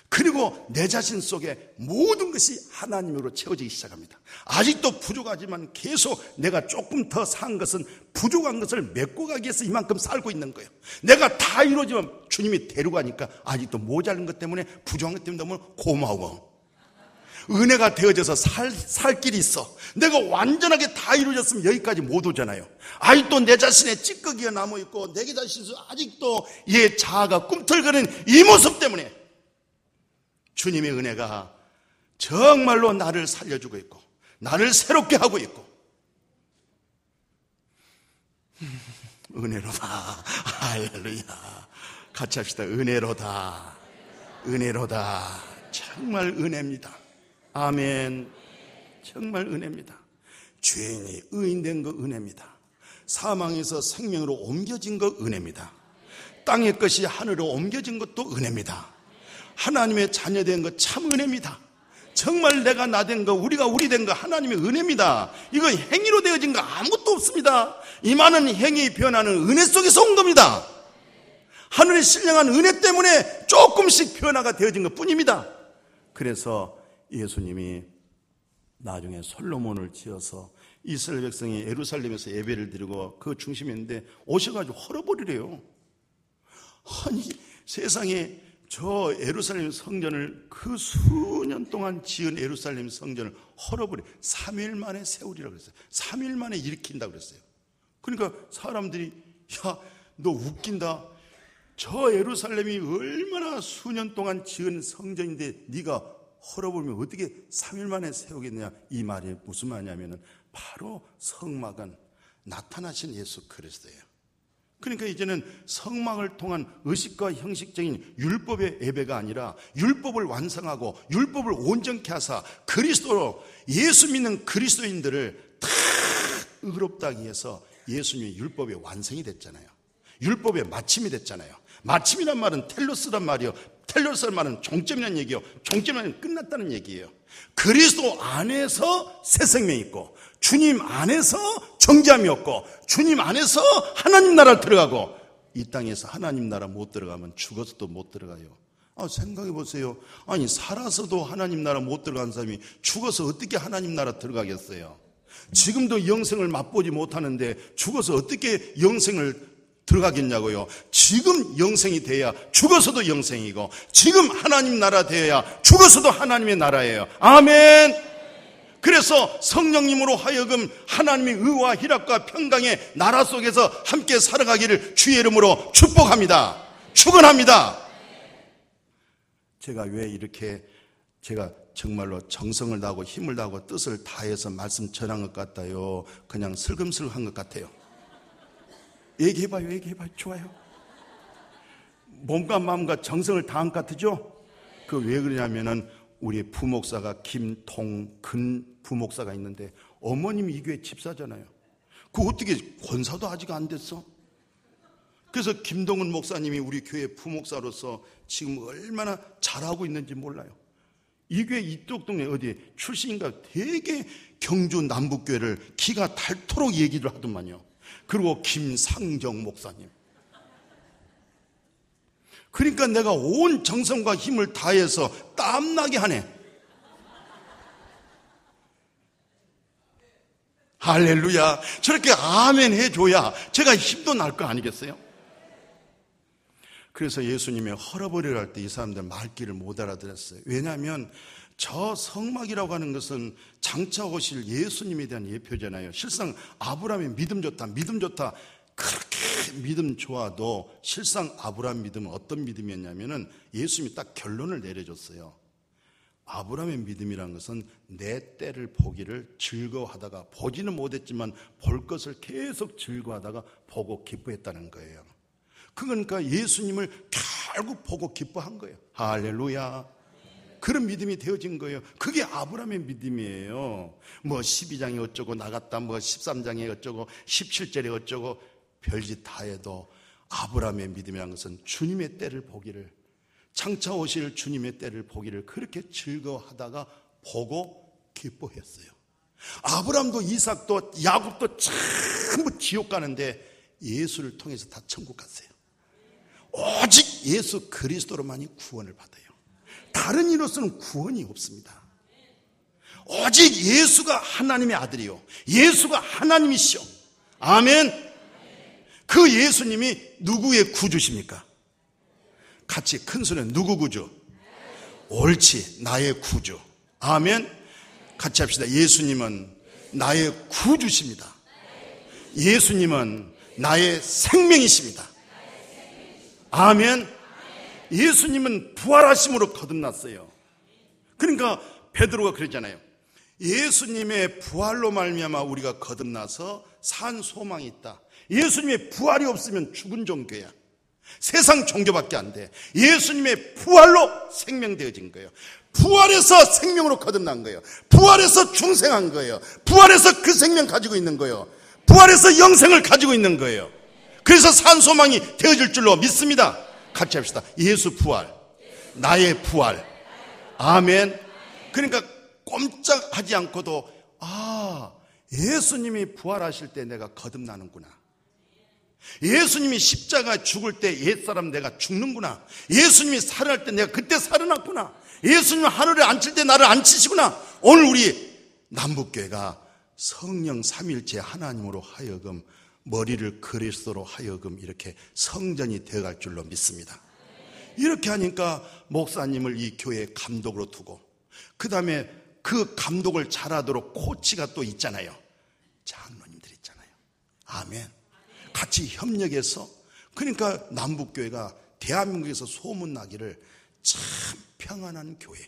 그리고 내 자신 속에 모든 것이 하나님으로 채워지기 시작합니다. 아직도 부족하지만 계속 내가 조금 더 산 것은 부족한 것을 메고 가기 위해서 이만큼 살고 있는 거예요. 내가 다 이루어지면 주님이 데려가니까 아직도 모자른 것 때문에 부족한 것 때문에 너무 고마워. 은혜가 되어져서 살, 살 길이 있어. 내가 완전하게 다 이루어졌으면 여기까지 못 오잖아요. 아직도 내 자신의 찌꺼기가 남아있고, 내 자신에서 아직도 얘 자아가 꿈틀거리는 이 모습 때문에 주님의 은혜가 정말로 나를 살려주고 있고, 나를 새롭게 하고 있고, 음, 은혜로다. 할렐루야. 같이 합시다. 은혜로다. 은혜로다. 정말 은혜입니다. 아멘. 정말 은혜입니다. 죄인이 의인된 거 은혜입니다. 사망에서 생명으로 옮겨진 거 은혜입니다. 땅의 것이 하늘로 옮겨진 것도 은혜입니다. 하나님의 자녀된 것참 은혜입니다. 정말 내가 나 된 거, 우리가 우리 된 거 하나님의 은혜입니다. 이거 행위로 되어진 거 아무것도 없습니다. 이 많은 행위 변화는 은혜 속에서 온 겁니다. 하늘의 신령한 은혜 때문에 조금씩 변화가 되어진 것 뿐입니다. 그래서 예수님이 나중에 솔로몬을 지어서 이스라엘 백성이 예루살렘에서 예배를 드리고 그 중심이었는데 오셔가지고 헐어버리래요. 아니 세상에 저 예루살렘 성전을 그 수년 동안 지은 예루살렘 성전을 헐어버려 3일 만에 세우리라고 그랬어요. 3일 만에 일으킨다 그랬어요. 그러니까 사람들이 야, 너 웃긴다. 저 예루살렘이 얼마나 수년 동안 지은 성전인데 네가 헐어버리면 어떻게 3일 만에 세우겠냐? 이 말이 무슨 말이냐면은 바로 성막은 나타나신 예수 그리스도예요. 그러니까 이제는 성막을 통한 의식과 형식적인 율법의 예배가 아니라 율법을 완성하고 율법을 온전케 하사 그리스도로 예수 믿는 그리스도인들을 다 의롭다 하기 위해서 예수님의 율법의 완성이 됐잖아요. 율법의 마침이 됐잖아요. 마침이란 말은 텔로스란 말이요. 텔로스란 말은 종점이라는 얘기요. 종점은 끝났다는 얘기예요. 그리스도 안에서 새 생명이 있고 주님 안에서 정잠이 없고 주님 안에서 하나님 나라 들어가고 이 땅에서 하나님 나라 못 들어가면 죽어서도 못 들어가요. 아, 생각해 보세요. 아니, 살아서도 하나님 나라 못 들어간 사람이 죽어서 어떻게 하나님 나라 들어가겠어요? 지금도 영생을 맛보지 못하는데 죽어서 어떻게 영생을 들어가겠냐고요. 지금 영생이 돼야 죽어서도 영생이고 지금 하나님 나라 되어야 죽어서도 하나님의 나라예요. 아멘. 그래서 성령님으로 하여금 하나님의 의와 희락과 평강의 나라 속에서 함께 살아가기를 주의 이름으로 축복합니다. 축원합니다. 제가 왜 이렇게 제가 정말로 정성을 다하고 힘을 다하고 뜻을 다해서 말씀 전한 것 같아요. 그냥 슬금슬금 한 것 같아요. 얘기해봐요, 얘기해봐요. 좋아요. 몸과 마음과 정성을 다한 것 같으죠? 그 왜 그러냐면은 우리 부목사가 김통근 부목사가 있는데 어머님이 이 교회 집사잖아요. 그 어떻게 권사도 아직 안 됐어? 그래서 김동은 목사님이 우리 교회 부목사로서 지금 얼마나 잘하고 있는지 몰라요. 이 교회 이쪽 동네 어디 출신인가 되게 경주 남북교회를 기가 닳도록 얘기를 하더만요. 그리고 김상정 목사님. 그러니까 내가 온 정성과 힘을 다해서 땀나게 하네. 할렐루야. 저렇게 아멘 해줘야 제가 힘도 날 거 아니겠어요? 그래서 예수님의 헐어버리를 할 때 이 사람들 말귀를 못 알아들었어요. 왜냐하면 저 성막이라고 하는 것은 장차 오실 예수님에 대한 예표잖아요. 실상 아브라함의 믿음 좋다, 믿음 좋다. 그렇게 믿음 좋아도 실상 아브라함 믿음은 어떤 믿음이었냐면은 예수님이 딱 결론을 내려줬어요. 아브라함의 믿음이란 것은 내 때를 보기를 즐거워하다가 보지는 못했지만 볼 것을 계속 즐거워하다가 보고 기뻐했다는 거예요. 그러니까 예수님을 결국 보고 기뻐한 거예요. 할렐루야. 그런 믿음이 되어진 거예요. 그게 아브라함의 믿음이에요. 뭐 12장이 어쩌고 나갔다, 뭐 13장이 어쩌고, 17절에 어쩌고, 별짓 다 해도 아브라함의 믿음이라는 것은 주님의 때를 보기를, 창차 오실 주님의 때를 보기를 그렇게 즐거워하다가 보고 기뻐했어요. 아브라함도 이삭도 야곱도 전부 지옥 가는데 예수를 통해서 다 천국 갔어요. 오직 예수 그리스도로만이 구원을 받아요. 다른 이로서는 구원이 없습니다. 오직 예수가 하나님의 아들이요. 예수가 하나님이시오. 아멘. 그 예수님이 누구의 구주십니까? 같이 큰 소리는 누구 구주? 옳지. 나의 구주. 아멘. 같이 합시다. 예수님은 나의 구주십니다. 예수님은 나의 생명이십니다. 아멘. 예수님은 부활하심으로 거듭났어요. 그러니까 베드로가 그랬잖아요. 예수님의 부활로 말미암아 우리가 거듭나서 산 소망이 있다. 예수님의 부활이 없으면 죽은 종교야. 세상 종교밖에 안 돼. 예수님의 부활로 생명되어진 거예요. 부활해서 생명으로 거듭난 거예요. 부활해서 중생한 거예요. 부활해서 그 생명 가지고 있는 거예요. 부활해서 영생을 가지고 있는 거예요. 그래서 산 소망이 되어질 줄로 믿습니다. 같이 합시다. 예수 부활. 나의 부활. 아멘. 그러니까 꼼짝하지 않고도 아, 예수님이 부활하실 때 내가 거듭나는구나. 예수님이 십자가 죽을 때 옛사람 내가 죽는구나. 예수님이 살아날 때 내가 그때 살아났구나. 예수님 하늘에 앉힐 때 나를 앉히시구나. 오늘 우리 남북교회가 성령 삼일째 하나님으로 하여금 머리를 그리스도로 하여금 이렇게 성전이 되어갈 줄로 믿습니다. 이렇게 하니까 목사님을 이 교회 감독으로 두고 그 다음에 그 감독을 잘하도록 코치가 또 있잖아요. 장로님들 있잖아요. 아멘. 같이 협력해서 그러니까 남북교회가 대한민국에서 소문나기를 참 평안한 교회,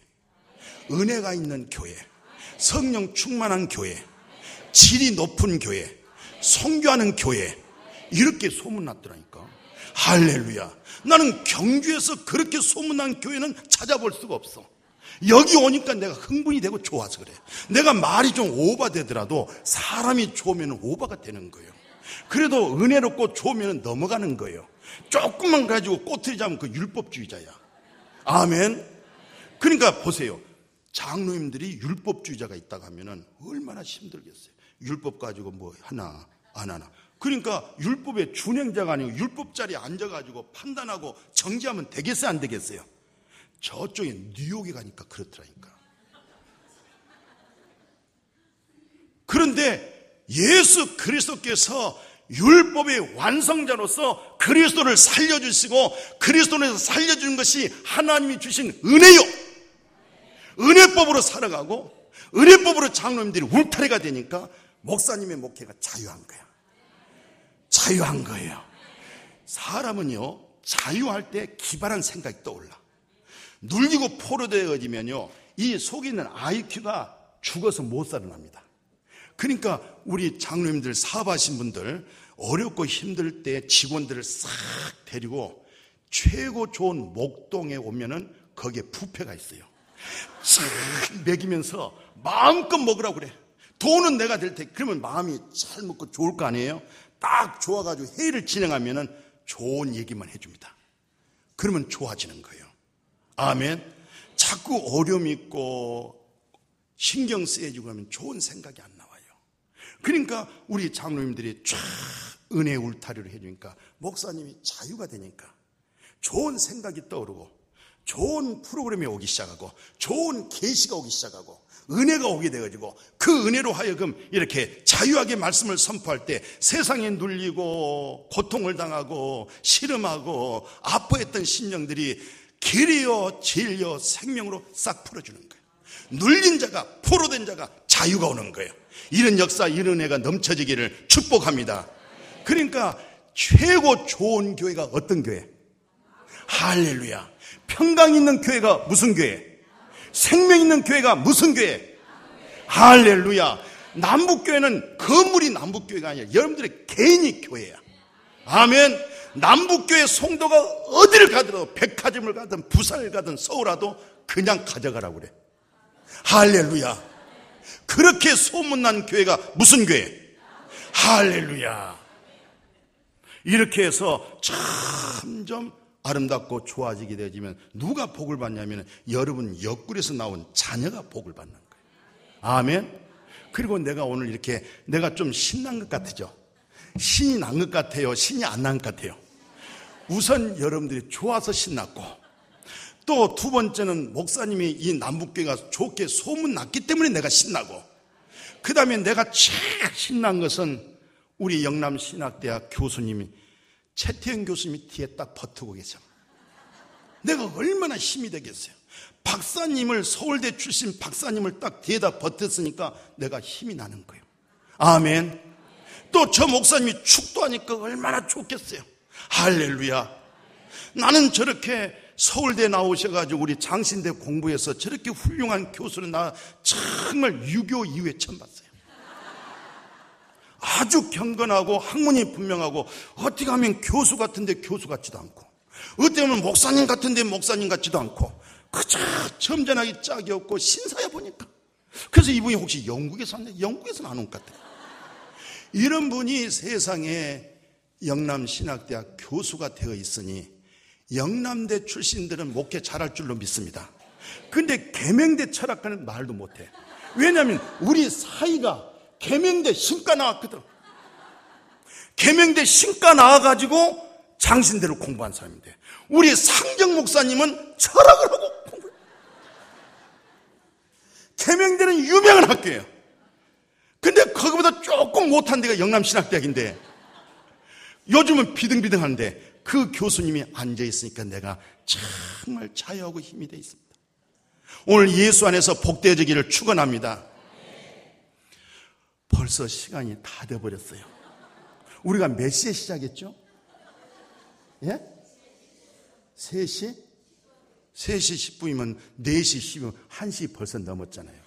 은혜가 있는 교회, 성령 충만한 교회, 질이 높은 교회, 성교하는 교회 이렇게 소문났더라니까. 할렐루야. 나는 경주에서 그렇게 소문난 교회는 찾아볼 수가 없어. 여기 오니까 내가 흥분이 되고 좋아서 그래. 내가 말이 좀 오바되더라도 사람이 좋으면 오바가 되는 거예요. 그래도 은혜롭고 좋으면 넘어가는 거예요. 조금만 가지고 꼬투리자면 그 율법주의자야. 아멘. 그러니까 보세요. 장로님들이 율법주의자가 있다고 하면은 얼마나 힘들겠어요. 율법 가지고 뭐 하나 안 하나. 그러니까 율법의 준행자가 아니고 율법 자리에 앉아가지고 판단하고 정지하면 되겠어요, 안 되겠어요? 저쪽에 뉴욕에 가니까 그렇더라니까. 그런데 예수 그리스도께서 율법의 완성자로서 그리스도를 살려주시고 그리스도를 살려주는 것이 하나님이 주신 은혜요. 은혜법으로 살아가고 은혜법으로 장로님들이 울타리가 되니까 목사님의 목회가 자유한 거야. 자유한 거예요. 사람은요, 자유할 때 기발한 생각이 떠올라. 눌리고 포로되어지면요, 이 속에 있는 IQ가 죽어서 못 살아납니다. 그러니까 우리 장로님들 사업하신 분들 어렵고 힘들 때 직원들을 싹 데리고 최고 좋은 목동에 오면은 거기에 부패가 있어요. 싹 먹이면서 마음껏 먹으라고 그래. 돈은 내가 될 테. 그러면 마음이 잘 먹고 좋을 거 아니에요? 딱 좋아가지고 회의를 진행하면은 좋은 얘기만 해줍니다. 그러면 좋아지는 거예요. 아멘. 자꾸 어려움 있고 신경 쓰여지고 하면 좋은 생각이 안 나와요. 그러니까 우리 장로님들이 쫙 은혜 울타리를 해주니까 목사님이 자유가 되니까 좋은 생각이 떠오르고 좋은 프로그램이 오기 시작하고 좋은 계시가 오기 시작하고 은혜가 오게 되어지고 그 은혜로 하여금 이렇게 자유하게 말씀을 선포할 때 세상에 눌리고 고통을 당하고 시름하고 아파했던 심령들이 길이요 진리요 생명으로 싹 풀어주는 거예요. 눌린 자가 포로된 자가 자유가 오는 거예요. 이런 역사 이런 은혜가 넘쳐지기를 축복합니다. 그러니까 최고 좋은 교회가 어떤 교회? 할렐루야. 평강 있는 교회가 무슨 교회? 생명 있는 교회가 무슨 교회? 할렐루야. 남북교회는 건물이 남북교회가 아니라 여러분들의 개인이 교회야. 아멘. 남북교회 송도가 어디를 가더라도 백화점을 가든 부산을 가든 서울라도 그냥 가져가라고 그래. 할렐루야. 그렇게 소문난 교회가 무슨 교회? 할렐루야. 이렇게 해서 점점 아름답고 좋아지게 되지면 누가 복을 받냐면 여러분 옆구리에서 나온 자녀가 복을 받는 거예요. 아멘. 그리고 내가 오늘 이렇게 내가 좀 신난 것 같으죠? 신이 난 것 같아요? 신이 안 난 것 같아요? 우선 여러분들이 좋아서 신났고 또 두 번째는 목사님이 이 남북교가 좋게 소문났기 때문에 내가 신나고 그 다음에 내가 제일 신난 것은 우리 영남신학대학 교수님이 최태현 교수님이 뒤에 딱 버티고 계셔. 내가 얼마나 힘이 되겠어요. 박사님을 서울대 출신 박사님을 딱 뒤에다 버텼으니까 내가 힘이 나는 거예요. 아멘. 또 저 목사님이 축도하니까 얼마나 좋겠어요. 할렐루야. 나는 저렇게 서울대 나오셔가지고 우리 장신대 공부해서 저렇게 훌륭한 교수를 나 정말 유교 이후에 처음 봤어요. 아주 경건하고 학문이 분명하고 어떻게 하면 교수 같은데 교수 같지도 않고 어떻게 하면 목사님 같은데 목사님 같지도 않고 그저 점잖하게 짝이 없고 신사야 보니까. 그래서 이분이 혹시 영국에서 왔네? 영국에서는 안 온 것 같아요 이런 분이 세상에 영남신학대학 교수가 되어 있으니 영남대 출신들은 목회 잘할 줄로 믿습니다. 근데 개명대 철학가는 말도 못해. 왜냐하면 우리 사이가 개명대 신과 나왔거든. 개명대 신과 나와가지고 장신대로 공부한 사람인데 우리 상정 목사님은 철학을 하고 공부. 개명대는 유명한 학교예요. 근데 거기보다 조금 못한 데가 영남신학대학인데 요즘은 비등비등한데 그 교수님이 앉아 있으니까 내가 정말 자유하고 힘이 돼 있습니다. 오늘 예수 안에서 복되어지기를 축원합니다. 벌써 시간이 다 돼버렸어요. 우리가 몇 시에 시작했죠? 예? 3시? 3시 10분이면 4시 10분, 1시 벌써 넘었잖아요.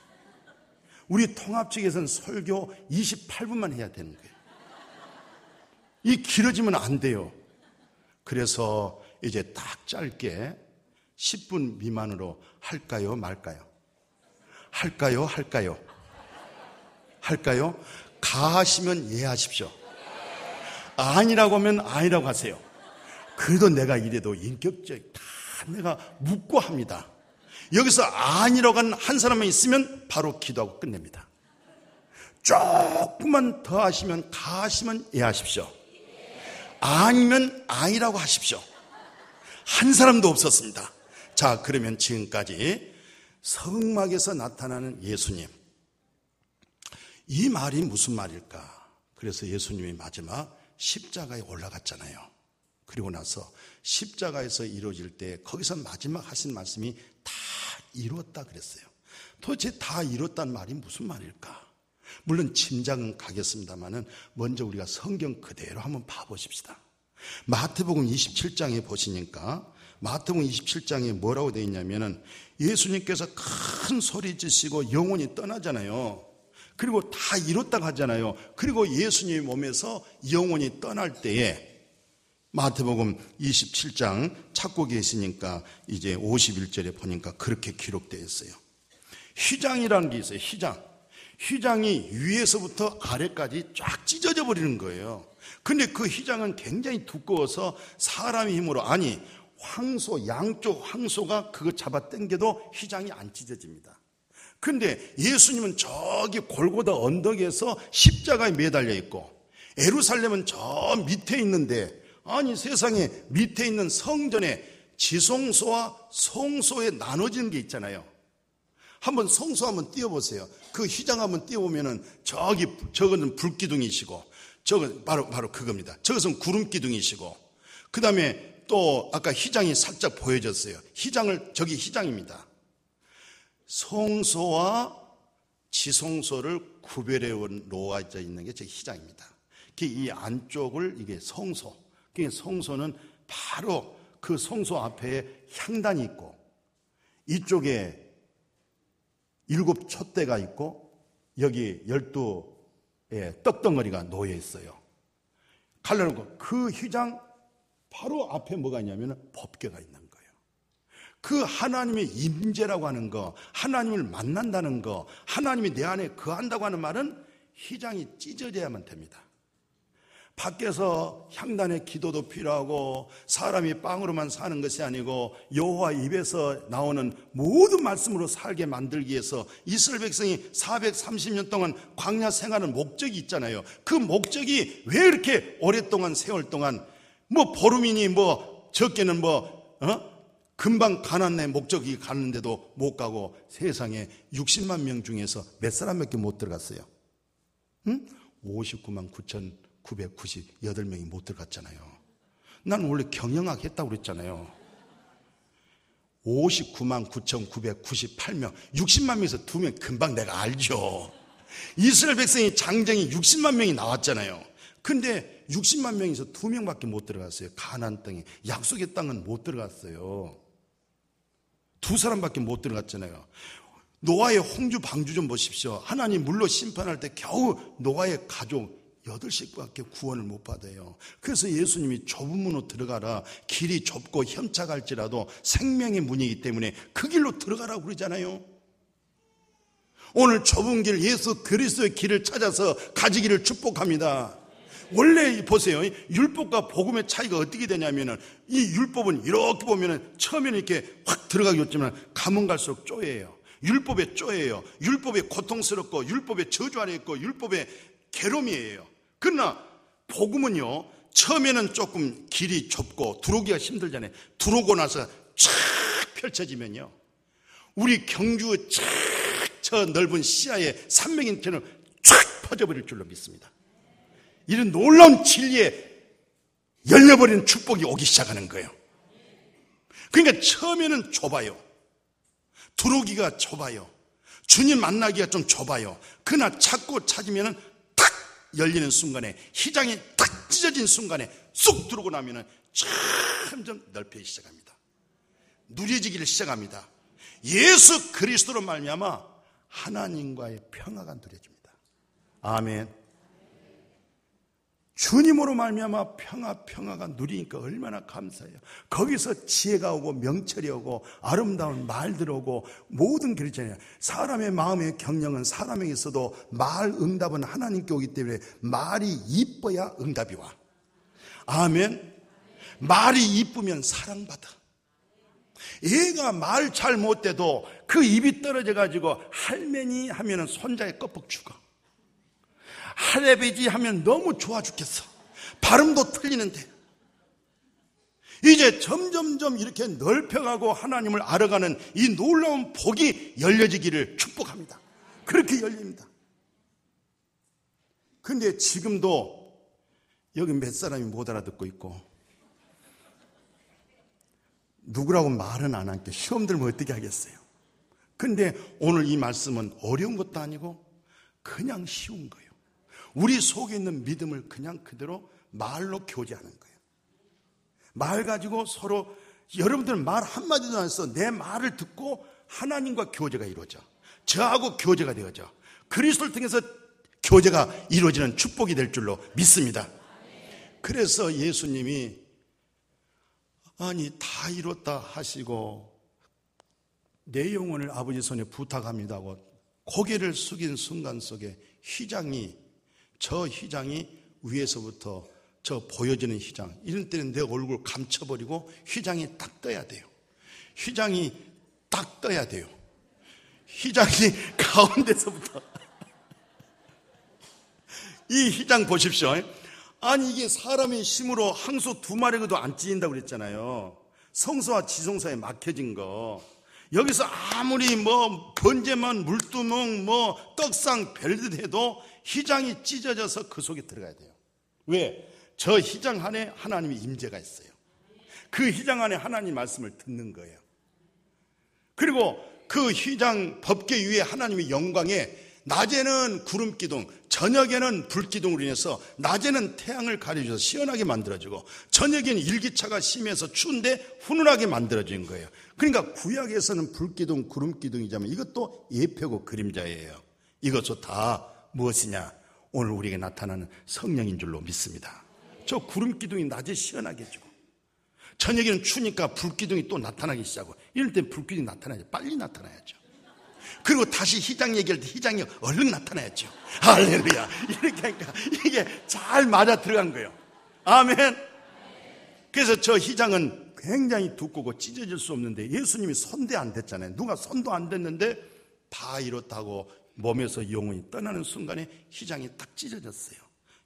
우리 통합 측에서는 설교 28분만 해야 되는 거예요. 이 길어지면 안 돼요. 그래서 이제 딱 짧게 10분 미만으로 할까요, 말까요? 할까요, 할까요? 할까요? 가하시면 예 하십시오. 아니라고 하면 아니라고 하세요. 그래도 내가 이래도 인격적 다 내가 묻고 합니다. 여기서 아니라고 한한 사람만 있으면 바로 기도하고 끝냅니다. 조금만 더 하시면 가하시면 예 하십시오. 아니면 아니라고 하십시오. 한 사람도 없었습니다. 자, 그러면 지금까지 성막에서 나타나는 예수님. 이 말이 무슨 말일까? 그래서 예수님이 마지막 십자가에 올라갔잖아요. 그리고 나서 십자가에서 이루어질 때 거기서 마지막 하신 말씀이 다 이루었다 그랬어요. 도대체 다 이뤘단 말이 무슨 말일까? 물론 짐작은 가겠습니다만은 먼저 우리가 성경 그대로 한번 봐보십시다. 마태복음 27장에 보시니까 마태복음 27장에 뭐라고 되어 있냐면은 예수님께서 큰 소리 지시고 영혼이 떠나잖아요. 그리고 다 이뤘다고 하잖아요. 그리고 예수님의 몸에서 영혼이 떠날 때에 마태복음 27장 찾고 계시니까 이제 51절에 보니까 그렇게 기록되어 있어요. 휘장이라는 게 있어요. 휘장. 휘장이 위에서부터 아래까지 쫙 찢어져 버리는 거예요. 근데 그 휘장은 굉장히 두꺼워서 사람의 힘으로 아니 황소 양쪽 황소가 그거 잡아 당겨도 휘장이 안 찢어집니다. 근데 예수님은 저기 골고다 언덕에서 십자가에 매달려 있고 에루살렘은 저 밑에 있는데 아니 세상에 밑에 있는 성전에 지성소와 성소에 나눠지는 게 있잖아요. 한번 성소 한번 띄워보세요. 그 휘장 한번 띄워보면은 저기, 저거는 불기둥이시고, 저건 바로, 바로 그겁니다. 저것은 구름 기둥이시고, 그 다음에 또 아까 휘장이 살짝 보여졌어요. 휘장을, 저기 휘장입니다. 성소와 지성소를 구별해 놓아져 있는 게제 휘장입니다. 이 안쪽을 이게 성소, 그 성소는 바로 그 성소 앞에 향단이 있고, 이쪽에 일곱 촛대가 있고 여기 열두 떡덩어리가 놓여 있어요. 갈라놓고 그 휘장 바로 앞에 뭐가 있냐면 법궤가 있는. 그 하나님의 임재라고 하는 거, 하나님을 만난다는 거, 하나님이 내 안에 거한다고 하는 말은 휘장이 찢어져야만 됩니다. 밖에서 향단의 기도도 필요하고 사람이 빵으로만 사는 것이 아니고 여호와 입에서 나오는 모든 말씀으로 살게 만들기 위해서 이스라엘 백성이 430년 동안 광야 생활하는 목적이 있잖아요. 그 목적이 왜 이렇게 오랫동안 세월 동안 뭐 보름이니 뭐 적게는 뭐 어? 금방 가난 내 목적이 가는데도 못 가고 세상에 60만 명 중에서 몇 사람밖에 못 들어갔어요. 응? 59만 9천 998명이 못 들어갔잖아요. 난 원래 경영학 했다고 그랬잖아요. 59만 9,998명, 60만 명에서 두명 금방 내가 알죠. 이스라엘 백성이 장정이 60만 명이 나왔잖아요. 근데 60만 명에서 두 명밖에 못 들어갔어요. 가난 땅에. 약속의 땅은 못 들어갔어요. 두 사람밖에 못 들어갔잖아요. 노아의 홍주 방주 좀 보십시오. 하나님 물로 심판할 때 겨우 노아의 가족 여덟 식구밖에 구원을 못 받아요. 그래서 예수님이 좁은 문으로 들어가라. 길이 좁고 협착할지라도 생명의 문이기 때문에 그 길로 들어가라고 그러잖아요. 오늘 좁은 길 예수 그리스도의 길을 찾아서 가지기를 축복합니다. 원래 보세요. 율법과 복음의 차이가 어떻게 되냐면은 이 율법은 이렇게 보면은 처음에는 이렇게 확 들어가기 없지만 가면 갈수록 쪼예요. 율법의 쪼예요. 율법의 고통스럽고 율법의 저주 안에 있고 율법의 괴로움이에요. 그러나 복음은요, 처음에는 조금 길이 좁고 들어오기가 힘들잖아요. 들어오고 나서 쫙 펼쳐지면요. 우리 경주 쫙저 넓은 시야에 산맥인처럼 쫙 퍼져버릴 줄로 믿습니다. 이런 놀라운 진리에 열려버리는 축복이 오기 시작하는 거예요. 그러니까 처음에는 좁아요. 들어오기가 좁아요. 주님 만나기가 좀 좁아요. 그러나 찾고 찾으면 열리는 순간에 희장이 탁 찢어진 순간에 쑥 들어오고 나면은 점점 넓혀지기 시작합니다. 누려지기를 시작합니다. 예수 그리스도로 말미암아 하나님과의 평화가 누려집니다. 아멘. 주님으로 말미암아 평화 평화가 누리니까 얼마나 감사해요. 거기서 지혜가 오고 명철이 오고 아름다운 말들 오고 모든 그렇잖아요. 사람의 마음의 경영은 사람에게 있어도 말 응답은 하나님께 오기 때문에 말이 이뻐야 응답이 와. 아멘. 말이 이쁘면 사랑받아. 애가 말 잘 못돼도 그 입이 떨어져 가지고 할매니 하면은 손자에 껍벅 죽어. 할레베지 하면 너무 좋아 죽겠어. 발음도 틀리는데. 이제 점점점 이렇게 넓혀가고 하나님을 알아가는 이 놀라운 복이 열려지기를 축복합니다. 그렇게 열립니다. 근데 지금도 여기 몇 사람이 못 알아듣고 있고 누구라고 말은 안 할게 시험 들면 어떻게 하겠어요? 근데 오늘 이 말씀은 어려운 것도 아니고 그냥 쉬운 거예요. 우리 속에 있는 믿음을 그냥 그대로 말로 교제하는 거예요. 말 가지고 서로 여러분들 말 한마디도 안 써. 내 말을 듣고 하나님과 교제가 이루어져. 저하고 교제가 되어져. 그리스도를 통해서 교제가 이루어지는 축복이 될 줄로 믿습니다. 그래서 예수님이 아니 다 이뤘다 하시고 내 영혼을 아버지 손에 부탁합니다 고 고개를 숙인 순간 속에 휘장이 저 휘장이 위에서부터 저 보여지는 휘장 이런 때는 내 얼굴 감춰버리고 휘장이 딱 떠야 돼요. 휘장이 딱 떠야 돼요. 휘장이 가운데서부터. 이 휘장 보십시오. 아니 이게 사람의 힘으로 항소 두 마리가도 안 찢는다고 그랬잖아요. 성소와 지성소에 막혀진 거. 여기서 아무리 뭐 번제만 물두멍 뭐 떡상 별듯 해도 휘장이 찢어져서 그 속에 들어가야 돼요. 왜? 저 휘장 안에 하나님의 임재가 있어요. 그 휘장 안에 하나님 말씀을 듣는 거예요. 그리고 그 휘장 법계 위에 하나님의 영광에 낮에는 구름 기둥, 저녁에는 불 기둥으로 인해서 낮에는 태양을 가려줘서 시원하게 만들어지고 저녁에는 일기차가 심해서 추운데 훈훈하게 만들어진 거예요. 그러니까 구약에서는 불 기둥, 구름 기둥이자면 이것도 예표고 그림자예요. 이것도 다 무엇이냐? 오늘 우리에게 나타나는 성령인 줄로 믿습니다. 저 구름 기둥이 낮에 시원하게 해주고 저녁에는 추니까 불 기둥이 또 나타나기 시작하고 이럴 땐 불 기둥이 나타나야죠. 빨리 나타나야죠. 그리고 다시 희장 얘기할 때 희장이 얼른 나타나야죠. 할렐루야. 이렇게 하니까 이게 잘 맞아 들어간 거예요. 아멘. 그래서 저 희장은 굉장히 두껍고 찢어질 수 없는데 예수님이 손대 안 됐잖아요. 누가 손도 안 됐는데 다 이렇다고 몸에서 영혼이 떠나는 순간에 희장이 딱 찢어졌어요.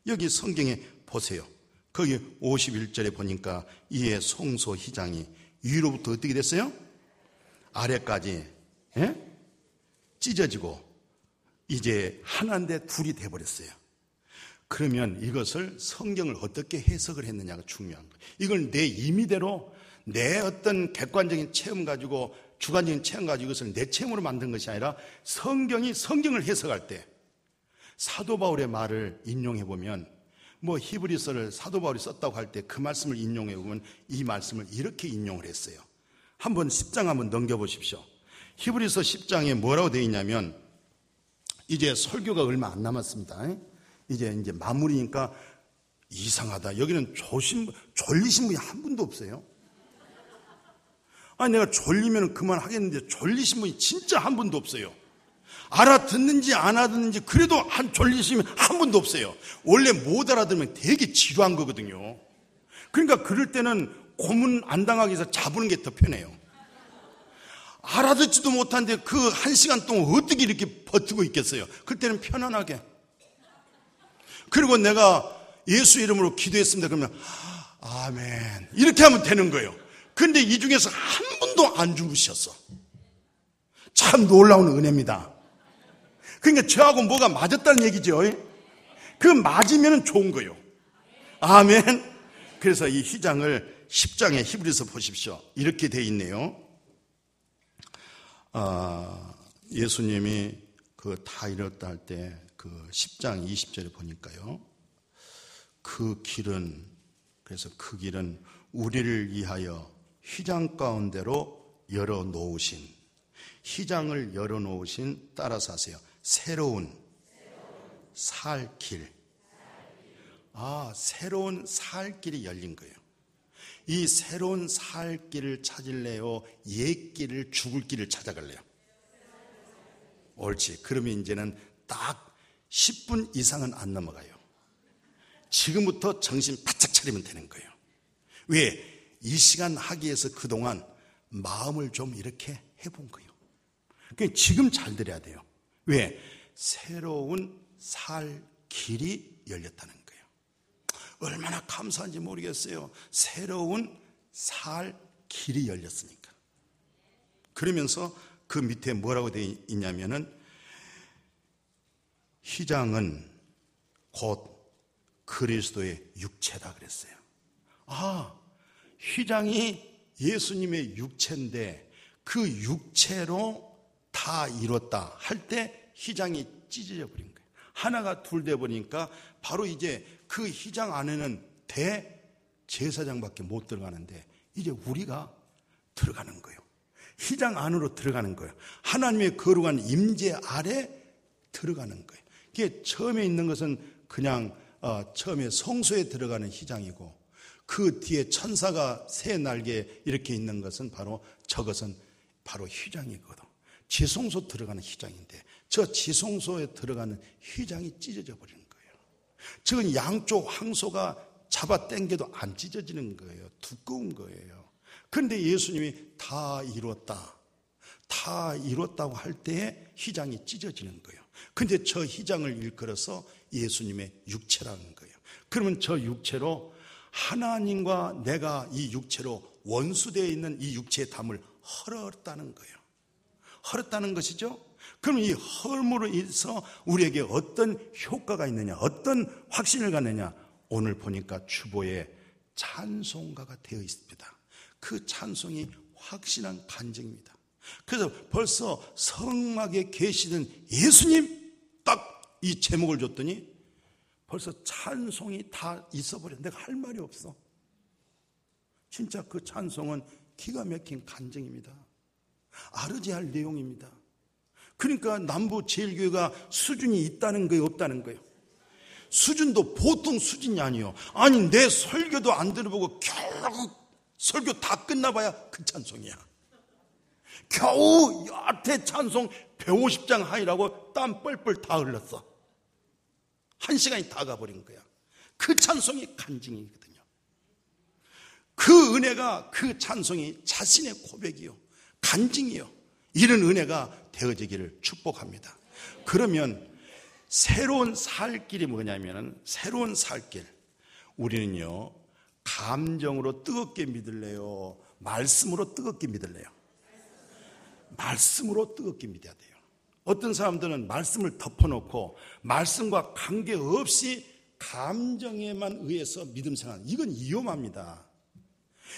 여기 성경에 보세요. 거기 51절에 보니까 이에 송소 희장이 위로부터 어떻게 됐어요? 아래까지 예? 찢어지고 이제 하나인데 둘이 돼버렸어요. 그러면 이것을 성경을 어떻게 해석을 했느냐가 중요한 거예요. 이걸 내 임의대로 내 어떤 객관적인 체험 가지고 주관적인 체험 가지고 이것을 내 체험으로 만든 것이 아니라 성경이 성경을 해석할 때 사도 바울의 말을 인용해 보면 뭐 히브리서를 사도 바울이 썼다고 할 때 그 말씀을 인용해 보면 이 말씀을 이렇게 인용을 했어요. 한번 10장 한번 넘겨 보십시오. 히브리서 10장에 뭐라고 되어 있냐면 이제 설교가 얼마 안 남았습니다. 이제 이제 마무리니까 이상하다. 여기는 조심 졸리신 분이 한 분도 없어요. 아니 내가 졸리면 그만 하겠는데 졸리신 분이 진짜 한 분도 없어요. 알아듣는지 안 알아듣는지 그래도 한 졸리시면 한 분도 없어요. 원래 못 알아들으면 되게 지루한 거거든요. 그러니까 그럴 때는 고문 안 당하기 위해서 잡는 게 더 편해요. 알아듣지도 못한데 그 한 시간 동안 어떻게 이렇게 버티고 있겠어요? 그때는 편안하게. 그리고 내가 예수 이름으로 기도했습니다. 그러면 아멘. 이렇게 하면 되는 거예요. 근데 이 중에서 한 분도 안 주무셨어. 참 놀라운 은혜입니다. 그러니까 저하고 뭐가 맞았다는 얘기죠. 그 맞으면 좋은 거예요. 아멘. 그래서 이 휘장을 10장에 히브리서 보십시오. 이렇게 돼 있네요. 아, 예수님이 그 다 이뤘다 할 때 그 10장 20절에 보니까요. 그 길은 그래서 그 길은 우리를 위하여 휘장 가운데로 열어 놓으신 휘장을 열어 놓으신 따라서 하세요. 새로운 살 길. 아, 새로운 살 길이 열린 거예요. 이 새로운 살 길을 찾을래요? 옛 길을 죽을 길을 찾아갈래요? 옳지. 그러면 이제는 딱 10분 이상은 안 넘어가요. 지금부터 정신 바짝 차리면 되는 거예요. 왜? 이 시간 하기 위해서 그동안 마음을 좀 이렇게 해본 거예요. 그러니까 지금 잘 들어야 돼요. 왜? 새로운 살 길이 열렸다는 얼마나 감사한지 모르겠어요. 새로운 살 길이 열렸으니까. 그러면서 그 밑에 뭐라고 되어 있냐면은 휘장은 곧 그리스도의 육체다 그랬어요. 아, 휘장이 예수님의 육체인데 그 육체로 다 이뤘다 할 때 휘장이 찢어져 버린 거예요. 하나가 둘 돼 버리니까 바로 이제 그 휘장 안에는 대 제사장밖에 못 들어가는데 이제 우리가 들어가는 거예요. 휘장 안으로 들어가는 거예요. 하나님의 거룩한 임재 아래 들어가는 거예요. 이게 처음에 있는 것은 그냥 어, 처음에 성소에 들어가는 휘장이고 그 뒤에 천사가 새 날개 이렇게 있는 것은 바로 저것은 바로 휘장이거든. 지성소 들어가는 휘장인데 저 지성소에 들어가는 휘장이 찢어져 버리는 거예요. 저건 양쪽 항소가 잡아 당겨도 안 찢어지는 거예요. 두꺼운 거예요. 그런데 예수님이 다 이뤘다. 다 이뤘다고 할 때에 휘장이 찢어지는 거예요. 근데 저 휘장을 일컬어서 예수님의 육체라는 거예요. 그러면 저 육체로 하나님과 내가 이 육체로 원수되어 있는 이 육체의 담을 헐었다는 거예요. 헐었다는 것이죠. 그럼 이 헐므로 인해서 우리에게 어떤 효과가 있느냐, 어떤 확신을 갖느냐, 오늘 보니까 주보에 찬송가가 되어 있습니다. 그 찬송이 확신한 간증입니다. 그래서 벌써 성막에 계시는 예수님 딱 이 제목을 줬더니 벌써 찬송이 다 있어버려. 내가 할 말이 없어. 진짜 그 찬송은 기가 막힌 간증입니다. 아르지할 내용입니다. 그러니까 남부 제일교회가 수준이 있다는 거예요, 없다는 거예요. 수준도 보통 수준이 아니요. 아니 내 설교도 안 들어보고 결국 설교 다 끝나봐야 그 찬송이야. 겨우 여태 찬송 150장 하이라고 땀 뻘뻘 다 흘렀어. 한 시간이 다 가버린 거야. 그 찬송이 간증이거든요. 그 은혜가 그 찬송이 자신의 고백이요. 간증이요. 이런 은혜가 되어지기를 축복합니다. 그러면 새로운 살 길이 뭐냐면은 새로운 살 길. 우리는요, 감정으로 뜨겁게 믿을래요? 말씀으로 뜨겁게 믿을래요? 말씀으로 뜨겁게 믿어야 돼요. 어떤 사람들은 말씀을 덮어놓고 말씀과 관계없이 감정에만 의해서 믿음 생활. 이건 위험합니다.